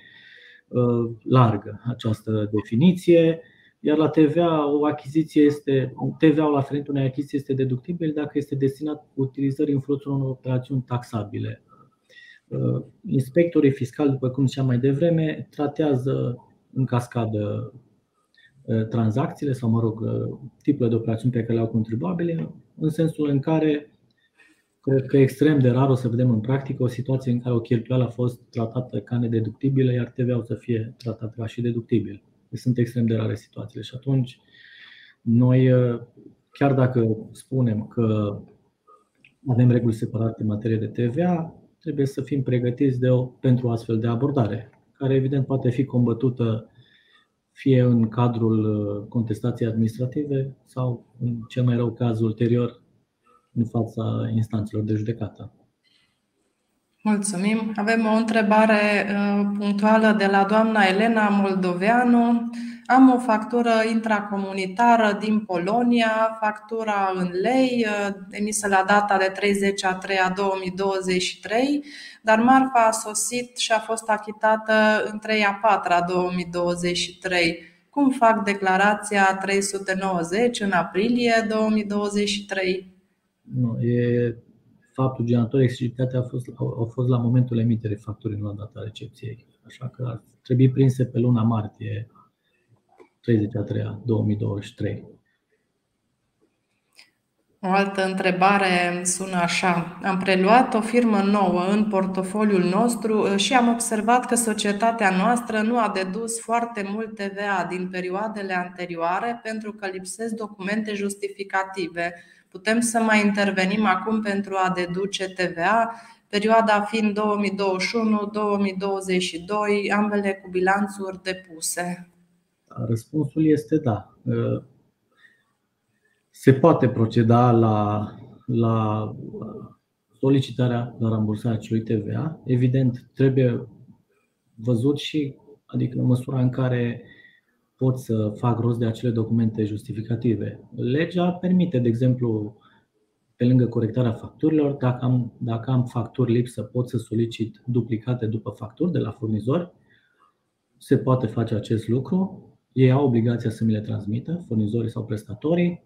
largă această definiție iar la TVA o achiziție este, TVA-ul aferent unei achiziții este deductibil dacă este destinat utilizării în folosul unor operațiuni taxabile. Uh, inspectorii fiscali, după cum ziceam mai devreme, tratează în cascadă uh, tranzacțiile sau, mă rog, uh, tipurile de operațiuni pe care le au contribuabile, în sensul în care cred că extrem de rar o să vedem în practică o situație în care o cheltuială a fost tratată ca nedeductibilă, iar TVA-ul să fie tratat ca și deductibil. Deci sunt extrem de rare situațiile și atunci noi, chiar dacă spunem că avem reguli separate în materie de TVA, trebuie să fim pregătiți de o, pentru o astfel de abordare, care evident poate fi combătută fie în cadrul uh, contestației administrative sau, în cel mai rău caz, ulterior, în fața instanțelor de judecată. Mulțumim. Avem o întrebare uh, punctuală de la doamna Elena Moldoveanu. Am o factură intracomunitară din Polonia, factura în lei, uh, emisă la data de 30 a 3 a 2023, dar marfa a sosit și a fost achitată în 3 a 4 a 2023. Cum fac declarația 390 în aprilie 2023? Nu, e faptul generator exigibilitatea a fost, au, fost la momentul emiterii facturii, nu la data recepției. Așa că ar trebui prinse pe luna martie 33 2023. O altă întrebare sună așa. Am preluat o firmă nouă în portofoliul nostru și am observat că societatea noastră nu a dedus foarte mult TVA din perioadele anterioare pentru că lipsesc documente justificative. Putem să mai intervenim acum pentru a deduce TVA, perioada fiind 2021-2022, ambele cu bilanțuri depuse. Răspunsul este da. Se poate proceda la, la solicitarea la rambursarea acelui TVA. Evident, trebuie văzut și, adică în măsura în care pot să fac rost de acele documente justificative. Legea permite, de exemplu, pe lângă corectarea facturilor, dacă am, dacă am facturi lipsă, pot să solicit duplicate după facturi de la furnizori. Se poate face acest lucru. Ei au obligația să mi le transmită, furnizorii sau prestatorii,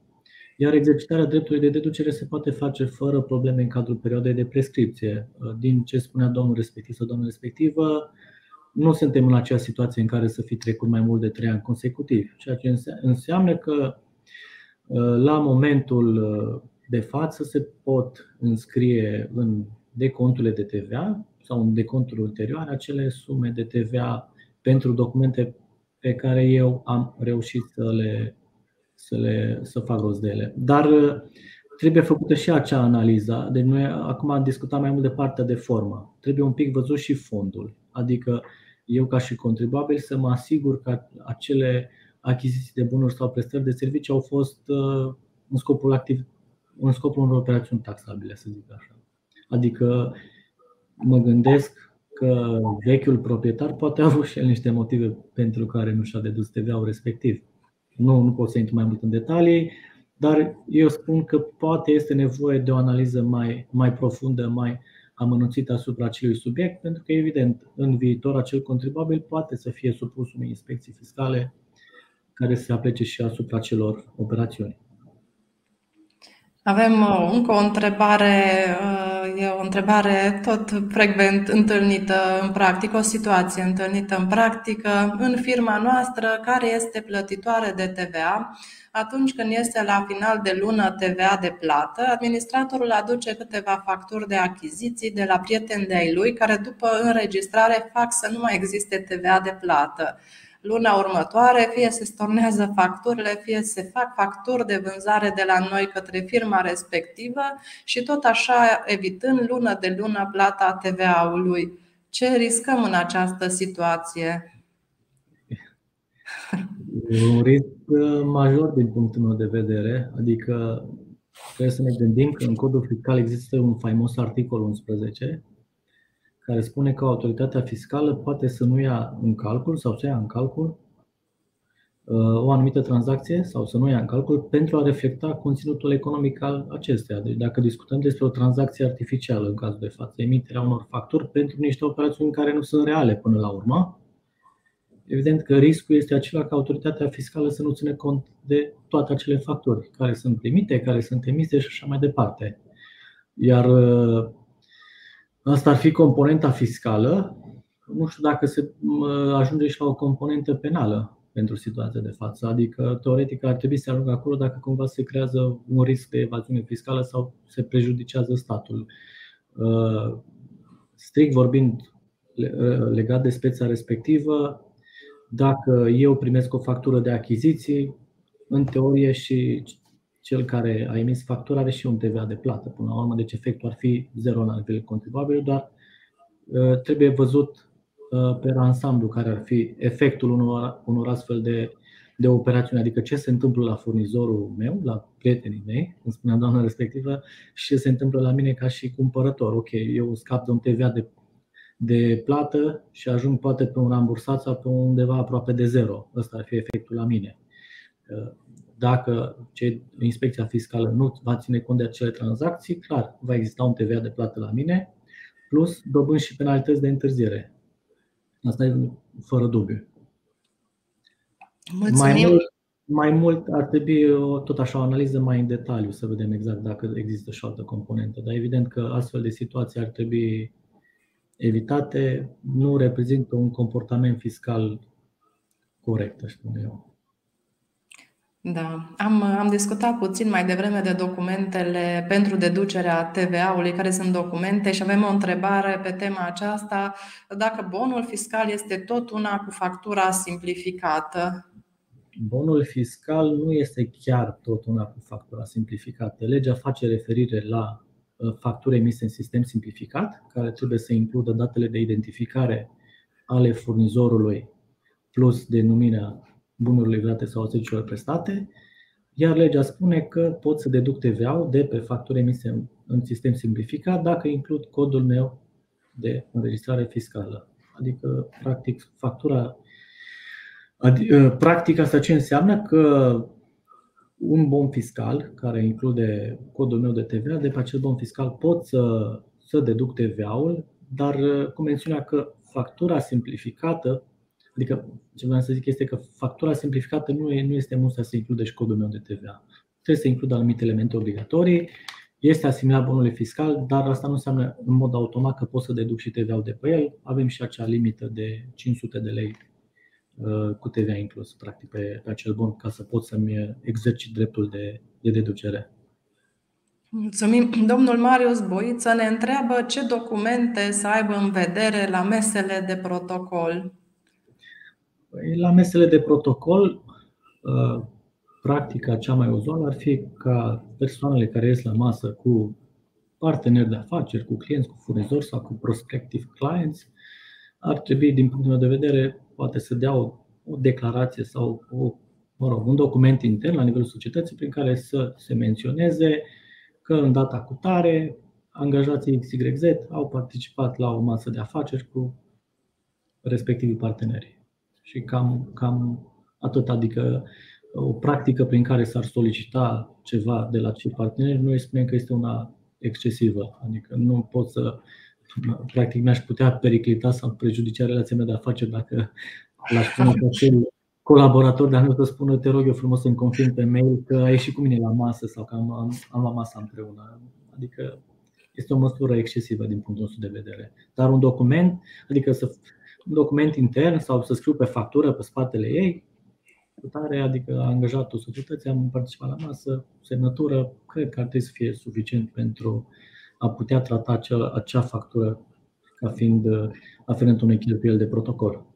iar exercitarea dreptului de deducere se poate face fără probleme în cadrul perioadei de prescripție. Din ce spunea domnul respectiv sau domnul respectivă, nu suntem în acea situație în care să fi trecut mai mult de trei ani consecutiv, ceea ce înseamnă că uh, la momentul uh, de față se pot înscrie în deconturile de TVA sau în deconturi ulterioare acele sume de TVA pentru documente pe care eu am reușit să le să, le, să fac rost de ele. Dar uh, trebuie făcută și acea analiză. Deci noi acum discutăm mai mult de partea de formă. Trebuie un pic văzut și fondul. Adică eu ca și contribuabil să mă asigur că acele achiziții de bunuri sau prestări de servicii au fost uh, în scopul activ, în scopul unor operațiuni taxabile, să zic așa. Adică mă gândesc că vechiul proprietar poate a avut și el niște motive pentru care nu și-a dedus TVA-ul respectiv. Nu, nu pot să intru mai mult în detalii, dar eu spun că poate este nevoie de o analiză mai, mai profundă, mai, amănunțit asupra acelui subiect, pentru că, evident, în viitor acel contribuabil poate să fie supus unei inspecții fiscale care se aplece și asupra celor operațiuni. Avem uh, încă o întrebare, uh, e o întrebare tot frecvent întâlnită în practică, o situație întâlnită în practică. În firma noastră, care este plătitoare de TVA, atunci când este la final de lună TVA de plată, administratorul aduce câteva facturi de achiziții de la prieteni de ai lui, care după înregistrare fac să nu mai existe TVA de plată. Luna următoare, fie se stornează facturile, fie se fac facturi de vânzare de la noi către firma respectivă și tot așa evitând lună de lună plata TVA-ului. Ce riscăm în această situație? un risc uh, major din punctul meu de vedere, adică trebuie să ne gândim că în codul fiscal există un faimos articol 11 care spune că autoritatea fiscală poate să nu ia în calcul sau să ia în calcul uh, o anumită tranzacție sau să nu ia în calcul pentru a reflecta conținutul economic al acesteia. Deci dacă discutăm despre o tranzacție artificială în cazul de față, emiterea unor facturi pentru niște operațiuni care nu sunt reale până la urmă, evident că riscul este acela ca autoritatea fiscală să nu ține cont de toate acele factori care sunt primite, care sunt emise și așa mai departe. Iar uh, asta ar fi componenta fiscală. Nu știu dacă se ajunge și la o componentă penală pentru situația de față. Adică, teoretic, ar trebui să ajungă acolo dacă cumva se creează un risc de evaziune fiscală sau se prejudicează statul. Uh, strict vorbind, uh, legat de speța respectivă, dacă eu primesc o factură de achiziții, în teorie și cel care a emis factura are și un TVA de plată până la urmă, deci efectul ar fi zero la nivel contribuabil, dar uh, trebuie văzut uh, pe ansamblu care ar fi efectul unor, unor astfel de, de operațiuni, adică ce se întâmplă la furnizorul meu, la prietenii mei, cum spunea doamna respectivă, și ce se întâmplă la mine ca și cumpărător. Ok, eu scap de un TVA de, de plată și ajung poate pe un rambursat sau pe undeva aproape de zero. Ăsta ar fi efectul la mine uh, dacă inspecția fiscală nu va ține cont de acele tranzacții, clar, va exista un TVA de plată la mine, plus dobânzi și penalități de întârziere. Asta e fără dubiu. Mulțumim. Mai mult, mai mult ar trebui o, tot așa o analiză mai în detaliu să vedem exact dacă există și o altă componentă. Dar evident că astfel de situații ar trebui evitate, nu reprezintă un comportament fiscal corect, aș spune eu. Da, am, am discutat puțin mai devreme de documentele pentru deducerea TVA-ului, care sunt documente și avem o întrebare pe tema aceasta, dacă bonul fiscal este tot una cu factura simplificată. Bonul fiscal nu este chiar tot una cu factura simplificată. Legea face referire la uh, facturi emise în sistem simplificat, care trebuie să includă datele de identificare ale furnizorului plus denumirea bunurile livrate sau serviciilor prestate, iar legea spune că pot să deduc TVA-ul de pe facturi emise în sistem simplificat dacă includ codul meu de înregistrare fiscală. Adică, practic, factura. Adică, practic, asta ce înseamnă? Că un bon fiscal care include codul meu de TVA, de pe acel bon fiscal pot să, să deduc TVA-ul, dar cu mențiunea că factura simplificată Adică ce vreau să zic este că factura simplificată nu, e, nu este musă să includă și codul meu de TVA. Trebuie să includă anumite elemente obligatorii, este asimilat bonului fiscal, dar asta nu înseamnă în mod automat că pot să deduc și TVA-ul de pe el. Avem și acea limită de 500 de lei uh, cu TVA inclus, practic, pe, pe acel bon, ca să pot să-mi exercit dreptul de, de deducere. Mulțumim. Domnul Marius Boiță ne întreabă ce documente să aibă în vedere la mesele de protocol. Păi, la mesele de protocol, uh, practica cea mai uzuală ar fi ca persoanele care ies la masă cu parteneri de afaceri, cu clienți, cu furnizori sau cu prospective clients, ar trebui, din punctul meu de vedere, poate să dea o, o declarație sau o, mă rog, un document intern la nivelul societății prin care să se menționeze că în data cu tare angajații XYZ au participat la o masă de afaceri cu respectivii parteneri și cam, cam atât. Adică o practică prin care s-ar solicita ceva de la cei parteneri, noi spunem că este una excesivă. Adică nu pot să, practic mi-aș putea periclita sau prejudicia relația mea de afaceri dacă l-aș spune pe acel colaborator de a să spună, te rog eu frumos să-mi confirm pe mail că ai ieșit cu mine la masă sau că am, am, am la masă împreună. Adică este o măsură excesivă din punctul nostru de vedere. Dar un document, adică să un document intern sau să scriu pe factură pe spatele ei, tare, adică angajatul societății, am participat la masă, semnătură, cred că ar trebui să fie suficient pentru a putea trata acea, acea factură ca fiind aferent unui cheltuiel de protocol.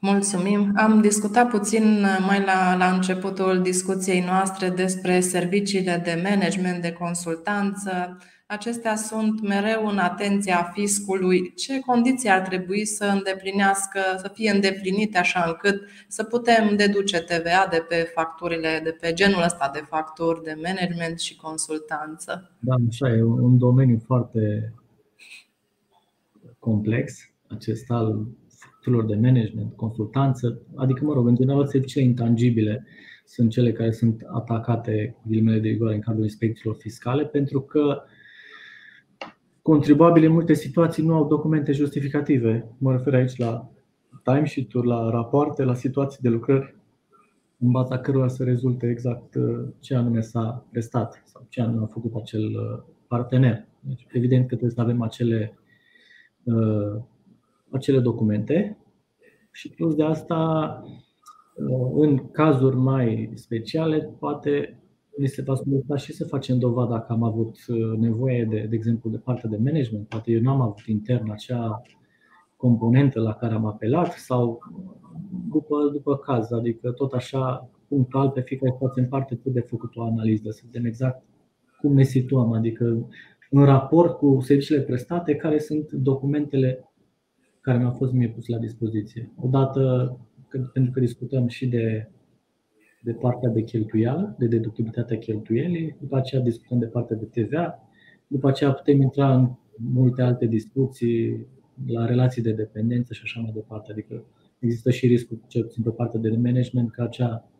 Mulțumim. Am discutat puțin mai la, la începutul discuției noastre despre serviciile de management, de consultanță, acestea sunt mereu în atenția fiscului. Ce condiții ar trebui să îndeplinească, să fie îndeplinite așa încât să putem deduce TVA de pe facturile, de pe genul ăsta de facturi de management și consultanță? Da, așa e un domeniu foarte complex, acesta al facturilor de management, consultanță, adică, mă rog, în general, serviciile intangibile sunt cele care sunt atacate cu ghilimele de rigoare în cadrul inspecțiilor fiscale, pentru că contribuabili în multe situații nu au documente justificative. Mă refer aici la timesheet-uri, la rapoarte, la situații de lucrări, în baza cărora să rezulte exact ce anume s-a prestat sau ce anume a făcut acel partener. Deci, evident că trebuie să avem acele, acele documente și plus de asta, în cazuri mai speciale, poate ni se va solicita și să facem dovada dacă am avut uh, nevoie, de, de exemplu, de partea de management. Poate eu nu am avut intern acea componentă la care am apelat sau după, după caz, adică tot așa punctual pe fiecare situație în parte trebuie de făcut o analiză, să vedem exact cum ne situăm, adică în raport cu serviciile prestate, care sunt documentele care mi-au fost mie pus la dispoziție. Odată, pentru că discutăm și de de partea de cheltuială, de deductibilitatea cheltuielii, după aceea discutăm de partea de TVA, după aceea putem intra în multe alte discuții la relații de dependență și așa mai departe. Adică există și riscul, cel puțin pe partea de management, ca acea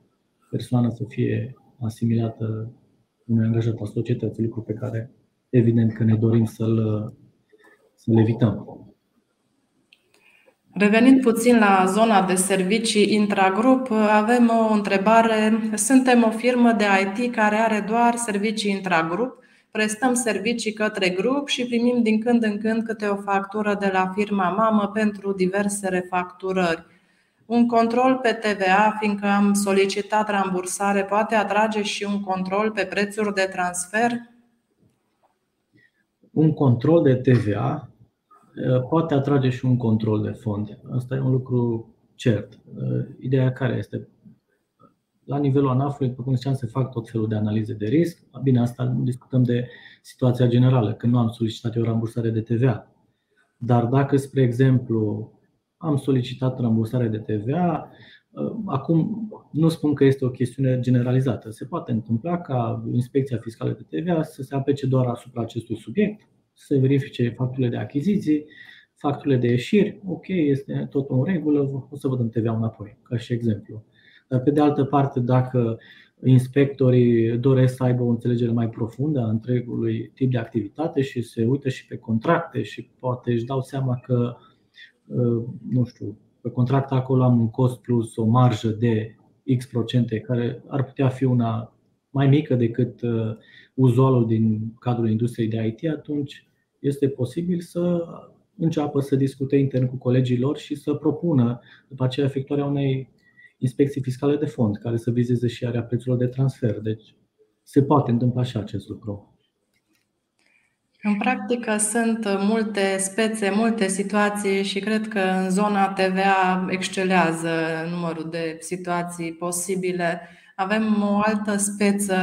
persoană să fie asimilată unui angajat al societății, lucru pe care evident că ne dorim să-l, să-l evităm. Revenind puțin la zona de servicii intragrup, avem o întrebare. Suntem o firmă de IT care are doar servicii intragrup, prestăm servicii către grup și primim din când în când câte o factură de la firma mamă pentru diverse refacturări. Un control pe TVA, fiindcă am solicitat rambursare, poate atrage și un control pe prețuri de transfer? Un control de TVA Eh, poate atrage și un control de fond. Asta e un lucru cert. Eh, ideea care este? La nivelul ANAF-ului, după cum ziceam, se fac tot felul de analize de risc. Bine, asta discutăm de situația generală, când nu am solicitat eu rambursare de TVA. Dar dacă, spre exemplu, am solicitat rambursare de TVA, eh, acum nu spun că este o chestiune generalizată. Se poate întâmpla ca inspecția fiscală de TVA să se apece doar asupra acestui subiect, să verifice facturile de achiziții, facturile de ieșiri, ok, este tot în regulă, o să vă dăm TVA înapoi, ca și exemplu. Dar pe de altă parte, dacă inspectorii doresc să aibă o înțelegere mai profundă a întregului tip de activitate și se uită și pe contracte și poate își dau seama că, uh, nu știu, pe contract acolo am un cost plus o marjă de X procente care ar putea fi una mai mică decât uh, uzualul din cadrul industriei de IT, atunci este posibil să înceapă să discute intern cu colegii lor și să propună după aceea efectuarea unei inspecții fiscale de fond, care să vizeze și area prețurilor de transfer. Deci se poate întâmpla și acest lucru. În practică sunt multe spețe, multe situații și cred că în zona TVA excelează numărul de situații posibile avem o altă speță,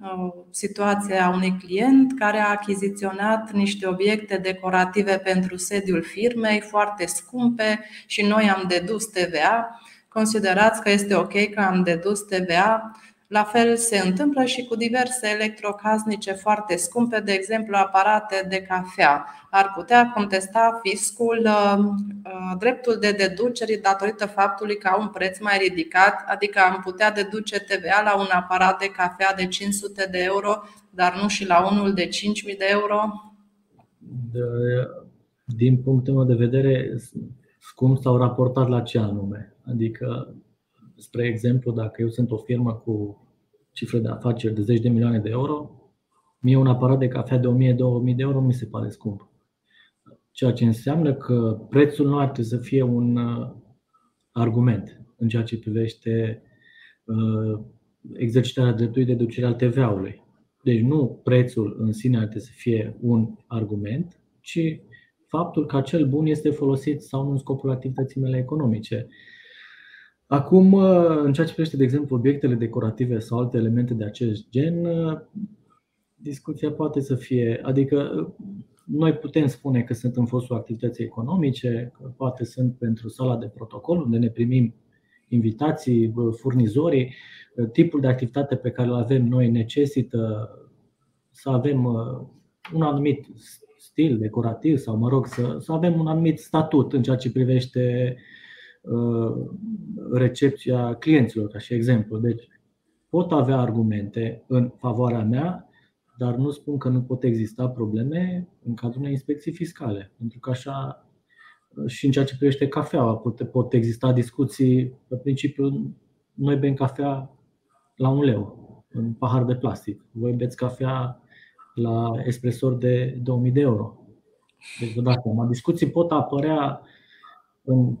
o situație a unui client care a achiziționat niște obiecte decorative pentru sediul firmei, foarte scumpe și noi am dedus TVA. Considerați că este ok că am dedus TVA la fel se întâmplă și cu diverse electrocasnice foarte scumpe, de exemplu aparate de cafea. Ar putea contesta fiscul uh, uh, dreptul de deducere datorită faptului că au un preț mai ridicat, adică am putea deduce TVA la un aparat de cafea de 500 de euro, dar nu și la unul de 5000 de euro? De, din punctul meu de vedere, cum s-au raportat la ce anume. Adică spre exemplu, dacă eu sunt o firmă cu cifră de afaceri de 10 de milioane de euro, mie un aparat de cafea de 1000-2000 de euro mi se pare scump. Ceea ce înseamnă că prețul nu ar trebui să fie un uh, argument în ceea ce privește uh, exercitarea dreptului de deducere al TVA-ului. Deci nu prețul în sine ar trebui să fie un argument, ci faptul că acel bun este folosit sau nu în scopul activității mele economice. Acum, uh, în ceea ce privește, de exemplu, obiectele decorative sau alte elemente de acest gen, uh, discuția poate să fie, adică uh, noi putem spune că sunt în fostul activității economice, că poate sunt pentru sala de protocol, unde ne primim invitații, furnizorii. Tipul de activitate pe care îl avem noi necesită să avem un anumit stil decorativ sau, mă rog, să, să avem un anumit statut în ceea ce privește Uh, recepția clienților, ca și exemplu. Deci pot avea argumente în favoarea mea, dar nu spun că nu pot exista probleme în cadrul unei inspecții fiscale, pentru că așa și în ceea ce privește cafeaua, pot, pot exista discuții, pe principiu, noi bem cafea la un leu, în pahar de plastic. Voi beți cafea la espresor de 2000 de euro. Deci, vă dați seama, discuții pot apărea în uh,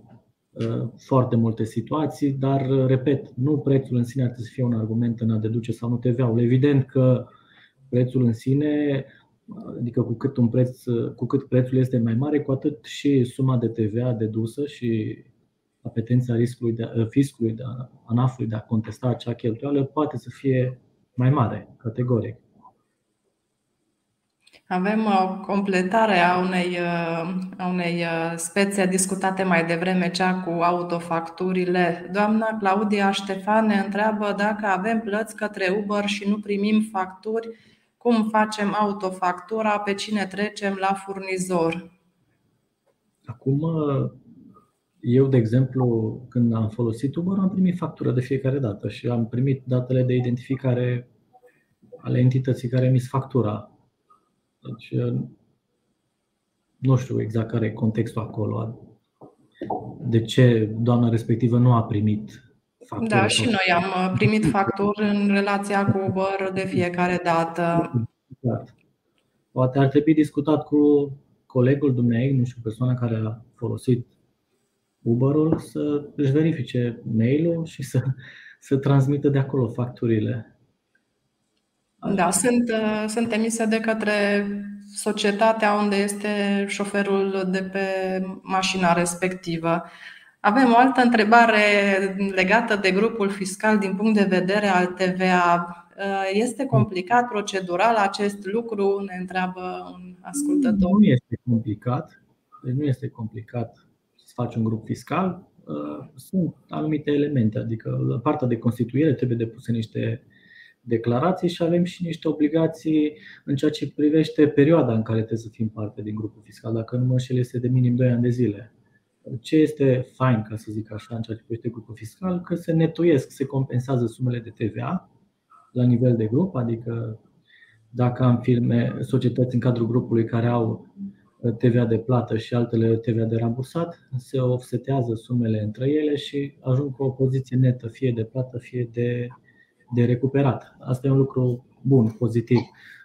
foarte multe situații, dar, uh, repet, nu prețul în sine ar trebui să fie un argument în a deduce sau nu TVA-ul. Evident că prețul în sine, adică cu cât, un preț, cu cât prețul este mai mare, cu atât și suma de TVA dedusă și apetența riscului de, uh, fiscului, de, ANAF-ului de a contesta acea cheltuială poate să fie mai mare, categoric. Avem o completare a unei, uh, a unei uh, spețe discutate mai devreme, cea cu autofacturile. Doamna Claudia Ștefan ne întreabă dacă avem plăți către Uber și nu primim facturi, cum facem autofactura, pe cine trecem la furnizor. Acum, eu, de exemplu, când am folosit Uber, am primit factură de fiecare dată și am primit datele de identificare ale entității care mi factura deci, uh, nu știu exact care e contextul acolo. De ce doamna respectivă nu a primit factură? Da, și noi am uh, primit facturi în relația cu Uber de fiecare dată. Exact. Poate ar trebui discutat cu colegul dumneavoastră, nu știu, persoana care a folosit Uber-ul, să își verifice mail-ul și să, să transmită de acolo facturile. Da, sunt, uh, sunt emise de către societatea unde este șoferul de pe mașina respectivă. Avem o altă întrebare legată de grupul fiscal din punct de vedere al TVA. Uh, este complicat procedural acest lucru? Ne întreabă un ascultător. Nu este complicat. Deci nu este complicat să faci un grup fiscal. Uh, sunt anumite elemente, adică la partea de constituire trebuie depuse niște declarații și avem și niște obligații în ceea ce privește perioada în care trebuie să fim parte din grupul fiscal. Dacă nu mă înșel, este de minim 2 ani de zile. Ce este fain, ca să zic așa, în ceea ce privește grupul fiscal, că se netuiesc, se compensează sumele de TVA la nivel de grup, adică dacă am firme, societăți în cadrul grupului care au TVA de plată și altele TVA de rambursat, se offsetează sumele între ele și ajung cu o poziție netă, fie de plată, fie de de recuperat. Asta e un lucru bun, pozitiv.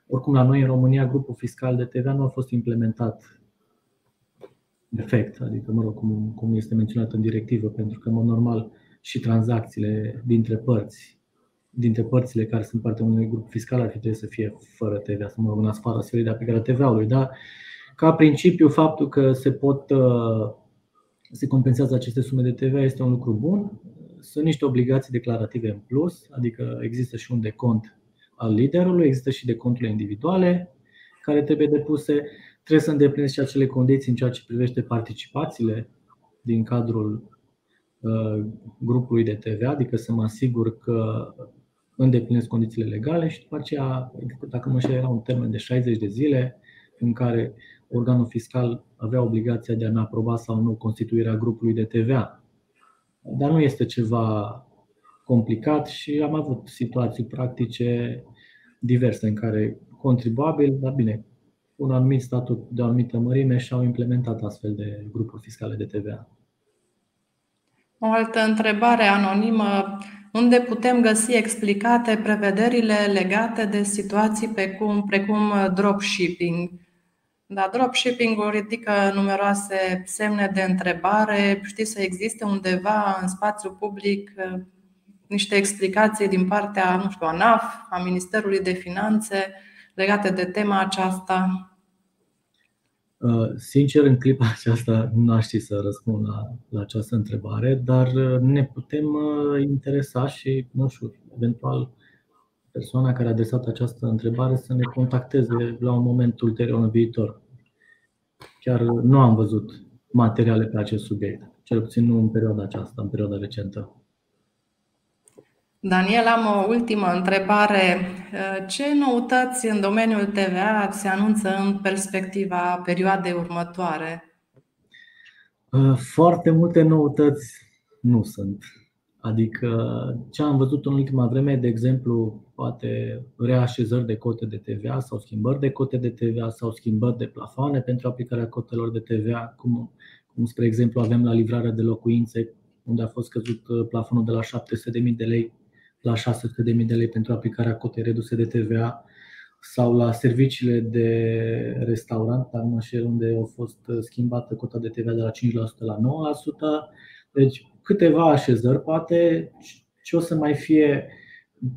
Oricum, la noi în România, grupul fiscal de TVA nu a fost implementat perfect, adică, mă rog, cum, cum este menționat în directivă, pentru că, în mod normal, și tranzacțiile dintre părți, dintre părțile care sunt partea unui grup fiscal ar fi trebuit să fie fără TVA, să mă rog, în afara sferei de aplicare a TVA-ului, dar ca principiu, faptul că se pot uh, se compensează aceste sume de TVA este un lucru bun sunt niște obligații declarative în plus, adică există și un decont al liderului, există și deconturile individuale care trebuie depuse. Trebuie să îndeplinesc și acele condiții în ceea ce privește participațiile din cadrul uh, grupului de TVA, adică să mă asigur că îndeplinesc condițiile legale și după aceea, dacă mă știu, era un termen de 60 de zile în care organul fiscal avea obligația de a-mi aproba sau nu constituirea grupului de TVA dar nu este ceva complicat și am avut situații practice diverse în care contribuabil, dar bine, un anumit statut de o anumită mărime și-au implementat astfel de grupuri fiscale de TVA. O altă întrebare anonimă. Unde putem găsi explicate prevederile legate de situații precum, precum dropshipping? Da, dropshipping-ul ridică numeroase semne de întrebare. Știți să existe undeva în spațiu public uh, niște explicații din partea, nu știu, ANAF, a Ministerului de Finanțe legate de tema aceasta? Uh, sincer, în clipa aceasta nu aș ști să răspund la, la această întrebare, dar uh, ne putem interesa și, nu știu, eventual persoana care a adresat această întrebare să ne contacteze la un moment ulterior în viitor. Chiar nu am văzut materiale pe acest subiect, cel puțin nu în perioada aceasta, în perioada recentă. Daniel, am o ultimă întrebare. Ce noutăți în domeniul TVA se anunță în perspectiva perioadei următoare? Foarte multe noutăți nu sunt. Adică ce am văzut în ultima vreme, de exemplu, poate reașezări de cote de TVA sau schimbări de cote de TVA sau schimbări de plafoane pentru aplicarea cotelor de TVA, cum, cum cum spre exemplu avem la livrarea de locuințe, unde a fost căzut plafonul de la 700.000 de lei la 600.000 de lei pentru aplicarea cotei reduse de TVA sau la serviciile de restaurant, dar mă unde a fost schimbată cota de TVA de la 5% la 9%. Deci câteva așezări, poate, ce o să mai fie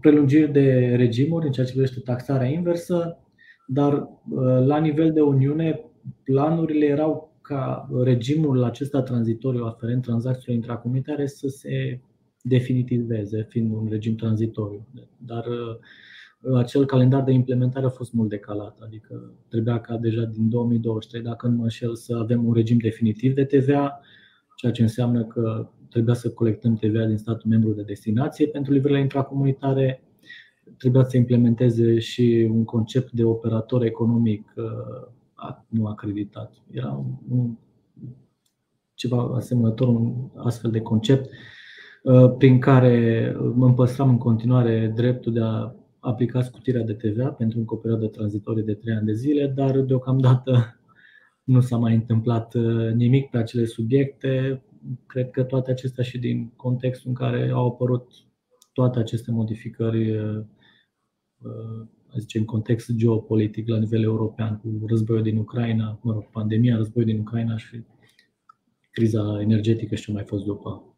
prelungiri de regimuri în ceea ce privește taxarea inversă, dar uh, la nivel de Uniune planurile erau ca regimul acesta tranzitoriu aferent tranzacțiilor intracomunitare să se definitiveze, fiind un regim tranzitoriu. Dar uh, acel calendar de implementare a fost mult decalat, adică trebuia ca deja din 2023, dacă nu mă înșel, să avem un regim definitiv de TVA, ceea ce înseamnă că trebuia să colectăm TVA din statul membru de destinație pentru livrările intracomunitare, trebuia să implementeze și un concept de operator economic uh, nu acreditat. Era un, ceva asemănător, un astfel de concept uh, prin care mă păstram în continuare dreptul de a aplica scutirea de TVA pentru o perioadă tranzitorie de 3 ani de zile, dar deocamdată nu s-a mai întâmplat uh, nimic pe acele subiecte cred că toate acestea și din contextul în care au apărut toate aceste modificări, uh, uh, zice, în context geopolitic la nivel european, cu războiul din Ucraina, mă rog, pandemia, războiul din Ucraina și criza energetică și ce mai fost după.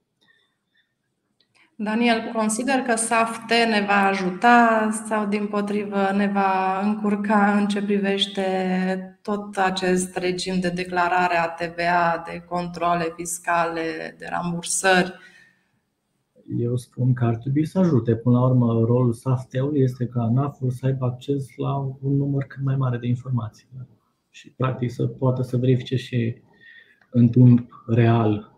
Daniel, consider că SAFT ne va ajuta sau din potrivă ne va încurca în ce privește tot acest regim de declarare a TVA, de controle fiscale, de rambursări? Eu spun că ar trebui să ajute. Până la urmă, rolul SAFT-ului este ca ANAF-ul să aibă acces la un număr cât mai mare de informații și practic să poată să verifice și în timp real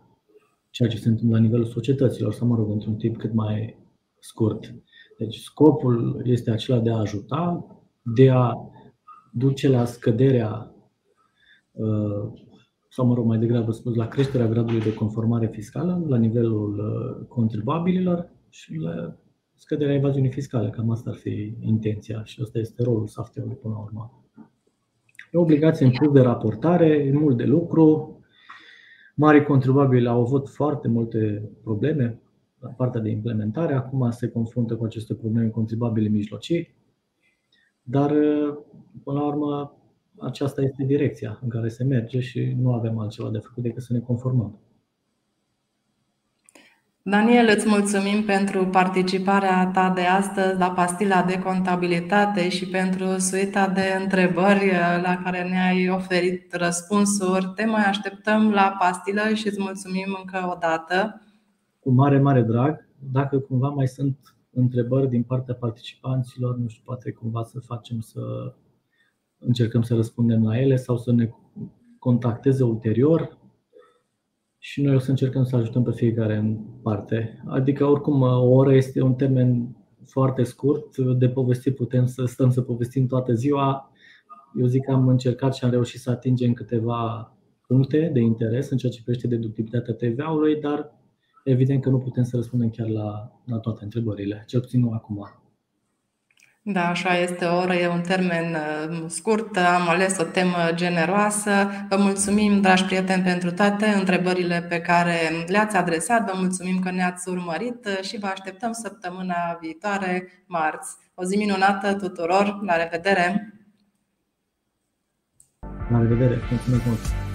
ceea ce se întâmplă la nivelul societăților, sau mă rog, într-un timp cât mai scurt. Deci scopul este acela de a ajuta, de a duce la scăderea uh, sau mă rog, mai degrabă spus, la creșterea gradului de conformare fiscală la nivelul uh, contribuabililor și la scăderea evaziunii fiscale. Cam asta ar fi intenția și asta este rolul SAFT-ului până la urmă. E o obligație în plus de raportare, e mult de lucru, Mari contribuabili au avut foarte multe probleme la partea de implementare, acum se confruntă cu aceste probleme contribuabile mijlocii, dar până la urmă aceasta este direcția în care se merge și nu avem altceva de făcut decât să ne conformăm. Daniel, îți mulțumim pentru participarea ta de astăzi la pastila de contabilitate și pentru suita de întrebări la care ne-ai oferit răspunsuri. Te mai așteptăm la pastilă și îți mulțumim încă o dată. Cu mare, mare drag. Dacă cumva mai sunt întrebări din partea participanților, nu știu, poate cumva să facem să încercăm să răspundem la ele sau să ne contacteze ulterior și noi o să încercăm să ajutăm pe fiecare în parte. Adică, oricum, o oră este un termen foarte scurt. De povestit putem să stăm să povestim toată ziua. Eu zic că am încercat și am reușit să atingem câteva puncte de interes în ceea ce privește deductibilitatea TVA-ului, dar evident că nu putem să răspundem chiar la, la toate întrebările, cel puțin nu acum. Da, așa este o oră, e un termen uh, scurt, am ales o temă generoasă. Vă mulțumim, dragi prieteni, pentru toate întrebările pe care le-ați adresat. Vă mulțumim că ne-ați urmărit uh, și vă așteptăm săptămâna viitoare, marți. O zi minunată tuturor, la revedere! La revedere, mulțumesc mult!